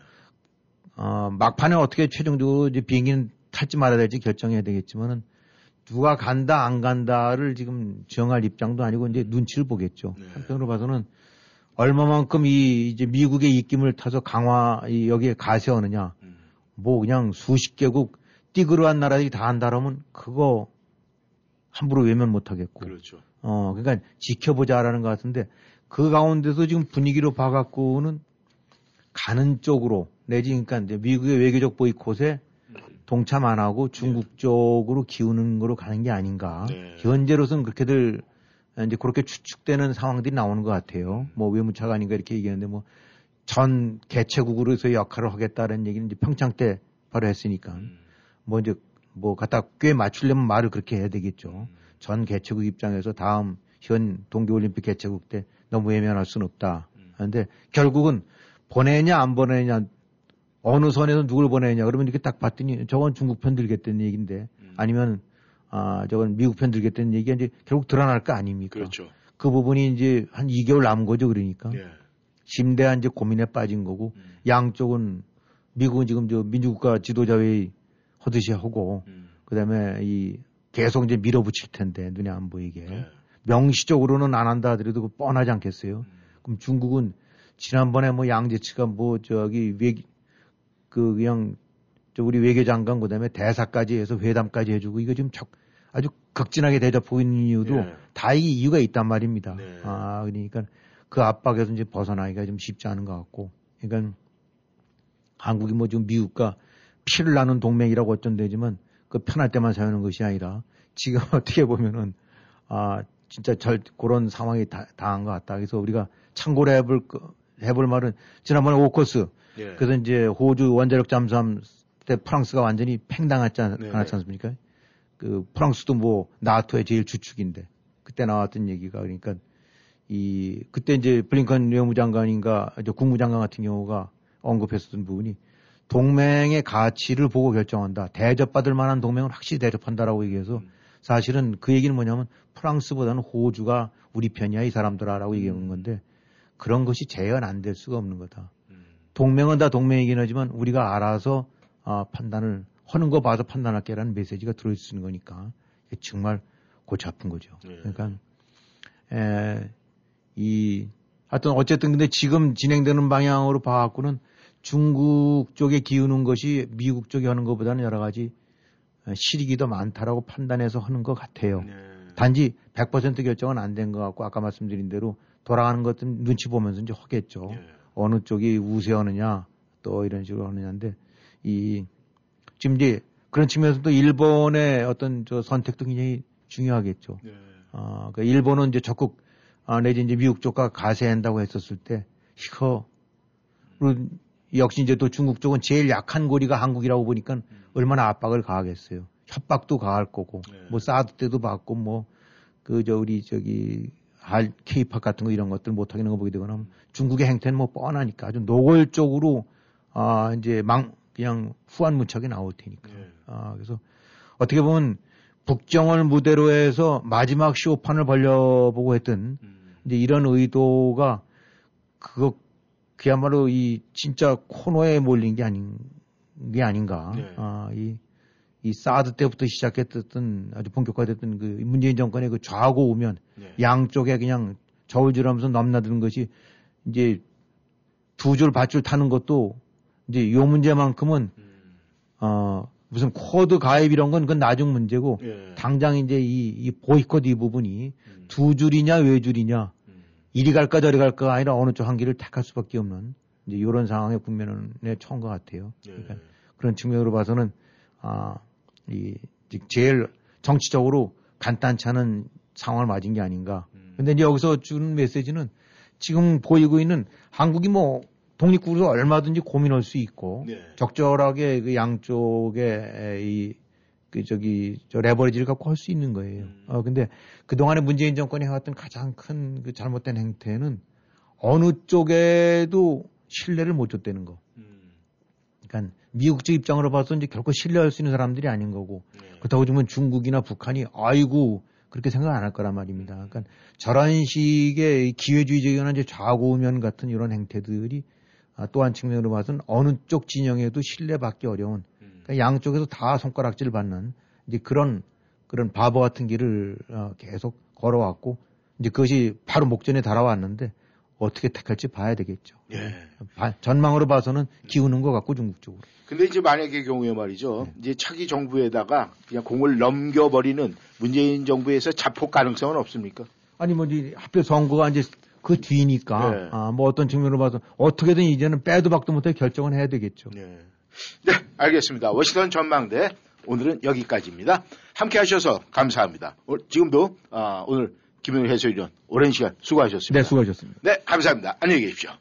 어, 막판에 어떻게 최종적으로 이제 비행기는 탈지 말아야 될지 결정해야 되겠지만은 누가 간다 안 간다를 지금 정할 입장도 아니고 이제 눈치를 보겠죠. 네. 한편으로 봐서는 얼마만큼 이 이제 미국의 입김을 타서 강화 이 여기에 가세하느냐. 음. 뭐 그냥 수십 개국 띠그르한 나라들이 다 한다라면 그거 함부로 외면 못 하겠고. 그렇죠. 어, 그러니까 지켜보자라는 것 같은데 그 가운데서 지금 분위기로 봐갖고는 가는 쪽으로 내지 그러니까 이제 미국의 외교적 보이콧에 동참 안 하고 중국 쪽으로 기우는 거로 가는 게 아닌가. 네. 현재로서는 그렇게들 이제 그렇게 추측되는 상황들이 나오는 것 같아요. 뭐 외무차관인가 이렇게 얘기하는데 뭐 전 개최국으로서의 역할을 하겠다는 얘기는 이제 평창 때 바로 했으니까 음. 뭐 이제 뭐 갖다 꽤 맞추려면 말을 그렇게 해야 되겠죠. 전 개최국 입장에서 다음 현 동계올림픽 개최국 때 너무 외면할 수는 없다. 그런데 결국은 보내냐 안 보내냐 어느 선에서 누굴 보내냐 그러면 이렇게 딱 봤더니 저건 중국 편 들겠다는 얘기인데 아니면 아 저건 미국 편 들겠다는 얘기가 이제 결국 드러날 거 아닙니까? 그렇죠. 그 부분이 이제 한 2개월 남은 거죠 그러니까 예. 심대한 이제 고민에 빠진 거고 음. 양쪽은 미국은 지금 저 민주국가 지도자회의 하듯이 하고 음. 그다음에 이 계속 이제 밀어붙일 텐데 눈에 안 보이게 예. 명시적으로는 안 한다 하더라도 그 뻔하지 않겠어요. 음. 그럼 중국은 지난번에 뭐 양재치가 뭐 저기 외, 그 그냥 저 우리 외교장관 그다음에 대사까지 해서 회담까지 해주고 이거 지금 적- 아주 극진하게 대접하고 있는 이유도 예. 다이 이유가 있단 말입니다. 네. 아 그러니까 그 압박에서 이제 벗어나기가 좀 쉽지 않은 것 같고, 그러니까 한국이 뭐 지금 미국과 피를 나눈 동맹이라고 어쩐대지만 그 편할 때만 사용하는 것이 아니라 지금 어떻게 보면은 아 진짜 절 그런 상황이 다, 당한 것 같다. 그래서 우리가 참고로 해볼 거- 해볼 말은 지난번에 오커스 예. 그래서 이제 호주 원자력 잠수함 때 프랑스가 완전히 팽당했지 않, 네, 않았지 네. 않습니까? 그 프랑스도 뭐 나토의 제일 주축인데 그때 나왔던 얘기가 그러니까 이 그때 이제 블링컨 외무장관인가 국무장관 같은 경우가 언급했었던 부분이 동맹의 가치를 보고 결정한다. 대접받을 만한 동맹은 확실히 대접한다라고 얘기해서 음. 사실은 그 얘기는 뭐냐면 프랑스보다는 호주가 우리 편이야 이 사람들아라고 얘기하는 건데 그런 것이 재현 안 될 수가 없는 거다. 음. 동맹은 다 동맹이긴 하지만 우리가 알아서 아, 판단을 하는 거 봐서 판단할게라는 메시지가 들어있는 거니까 정말 골치 아픈 거죠. 네. 그러니까 에, 이 하여튼 어쨌든 근데 지금 진행되는 방향으로 봐갖고는 중국 쪽에 기우는 것이 미국 쪽에 하는 것보다는 여러 가지 어, 실익이 더 많다라고 판단해서 하는 것 같아요. 네. 단지 100% 결정은 안 된 것 같고 아까 말씀드린 대로 돌아가는 것은 눈치 보면서 이제 하겠죠. 예. 어느 쪽이 우세하느냐 또 이런 식으로 하느냐인데 이 지금 이제 그런 측면에서 또 일본의 어떤 저 선택도 굉장히 중요하겠죠. 예. 어, 그 일본은 이제 적극 아, 내지 이제 미국 쪽과 가세한다고 했었을 때 이거 역시 이제 또 중국 쪽은 제일 약한 고리가 한국이라고 보니까 얼마나 압박을 가하겠어요. 협박도 가할 거고 네. 뭐 사드 때도 받고 뭐 그 저 우리 저기 할 케이팝 같은 거 이런 것들 못 하겠는 거 보게 되거나 중국의 행태는 뭐 뻔하니까 아주 노골적으로 아 이제 망 그냥 후한무척이 나올 테니까. 예. 아 그래서 어떻게 보면 북정을 무대로 해서 마지막 쇼판을 벌려보고 했던 음. 이제 이런 의도가 그거 그야말로 이 진짜 코너에 몰린 게 아닌 게 아닌가. 네. 아, 이, 이 사드 때부터 시작했던 아주 본격화됐던 그 문재인 정권의 그 좌고우면 네. 양쪽에 그냥 저울질하면서 넘나드는 것이 이제 두 줄 밧줄 타는 것도 이제 요 문제만큼은 음. 어 무슨 쿼드 가입 이런 건 그건 나중 문제고 예. 당장 이제 이, 이 보이콧 이 부분이 음. 두 줄이냐 외줄이냐 음. 이리 갈까 저리 갈까 아니라 어느 쪽 한 길을 택할 수밖에 없는 이제 이런 상황에 국면에 처한 것 같아요. 예. 그러니까 그런 측면으로 봐서는 아, 이즉 제일 정치적으로 간단치 않은 상황을 맞은 게 아닌가. 음. 근데 이제 여기서 주는 메시지는 지금 보이고 있는 한국이 뭐 독립국으로 얼마든지 고민할 수 있고 네. 적절하게 그 양쪽에 이, 그 저기, 저 레버리지를 갖고 할 수 있는 거예요. 음. 어, 근데 그 동안에 문재인 정권이 해왔던 가장 큰 그 잘못된 행태는 어느 쪽에도 신뢰를 못 줬다는 거. 음. 그러니까 미국 쪽 입장으로 봐서 이제 결코 신뢰할 수 있는 사람들이 아닌 거고 네. 그렇다고 보면 중국이나 북한이 아이고 그렇게 생각 안 할 거란 말입니다. 그러니까 저런 식의 기회주의적이나 이제 좌고우면 같은 이런 행태들이 아, 또한 측면으로 봐서는 어느 쪽 진영에도 신뢰받기 어려운 음. 그러니까 양쪽에서 다 손가락질 받는 이제 그런 그런 바보 같은 길을 어, 계속 걸어왔고 이제 그것이 바로 목전에 달아왔는데 어떻게 택할지 봐야 되겠죠. 예. 바- 전망으로 봐서는 기우는 것 같고 중국 쪽으로. 근데 이제 만약의 경우에 말이죠. 이제 차기 정부에다가 그냥 공을 넘겨버리는 문재인 정부에서 자폭 가능성은 없습니까? 아니 뭐 이제 하필 선거가 이제 그 뒤니까 네. 아, 뭐 어떤 측면으로 봐서 어떻게든 이제는 빼도 박도 못해 결정을 해야 되겠죠. 네. 네, 알겠습니다. 워싱턴 전망대 오늘은 여기까지입니다. 함께 하셔서 감사합니다. 오- 지금도 아, 오늘 김영일 해설위원 오랜 시간 수고하셨습니다. 네, 수고하셨습니다. 네, 감사합니다. 안녕히 계십시오.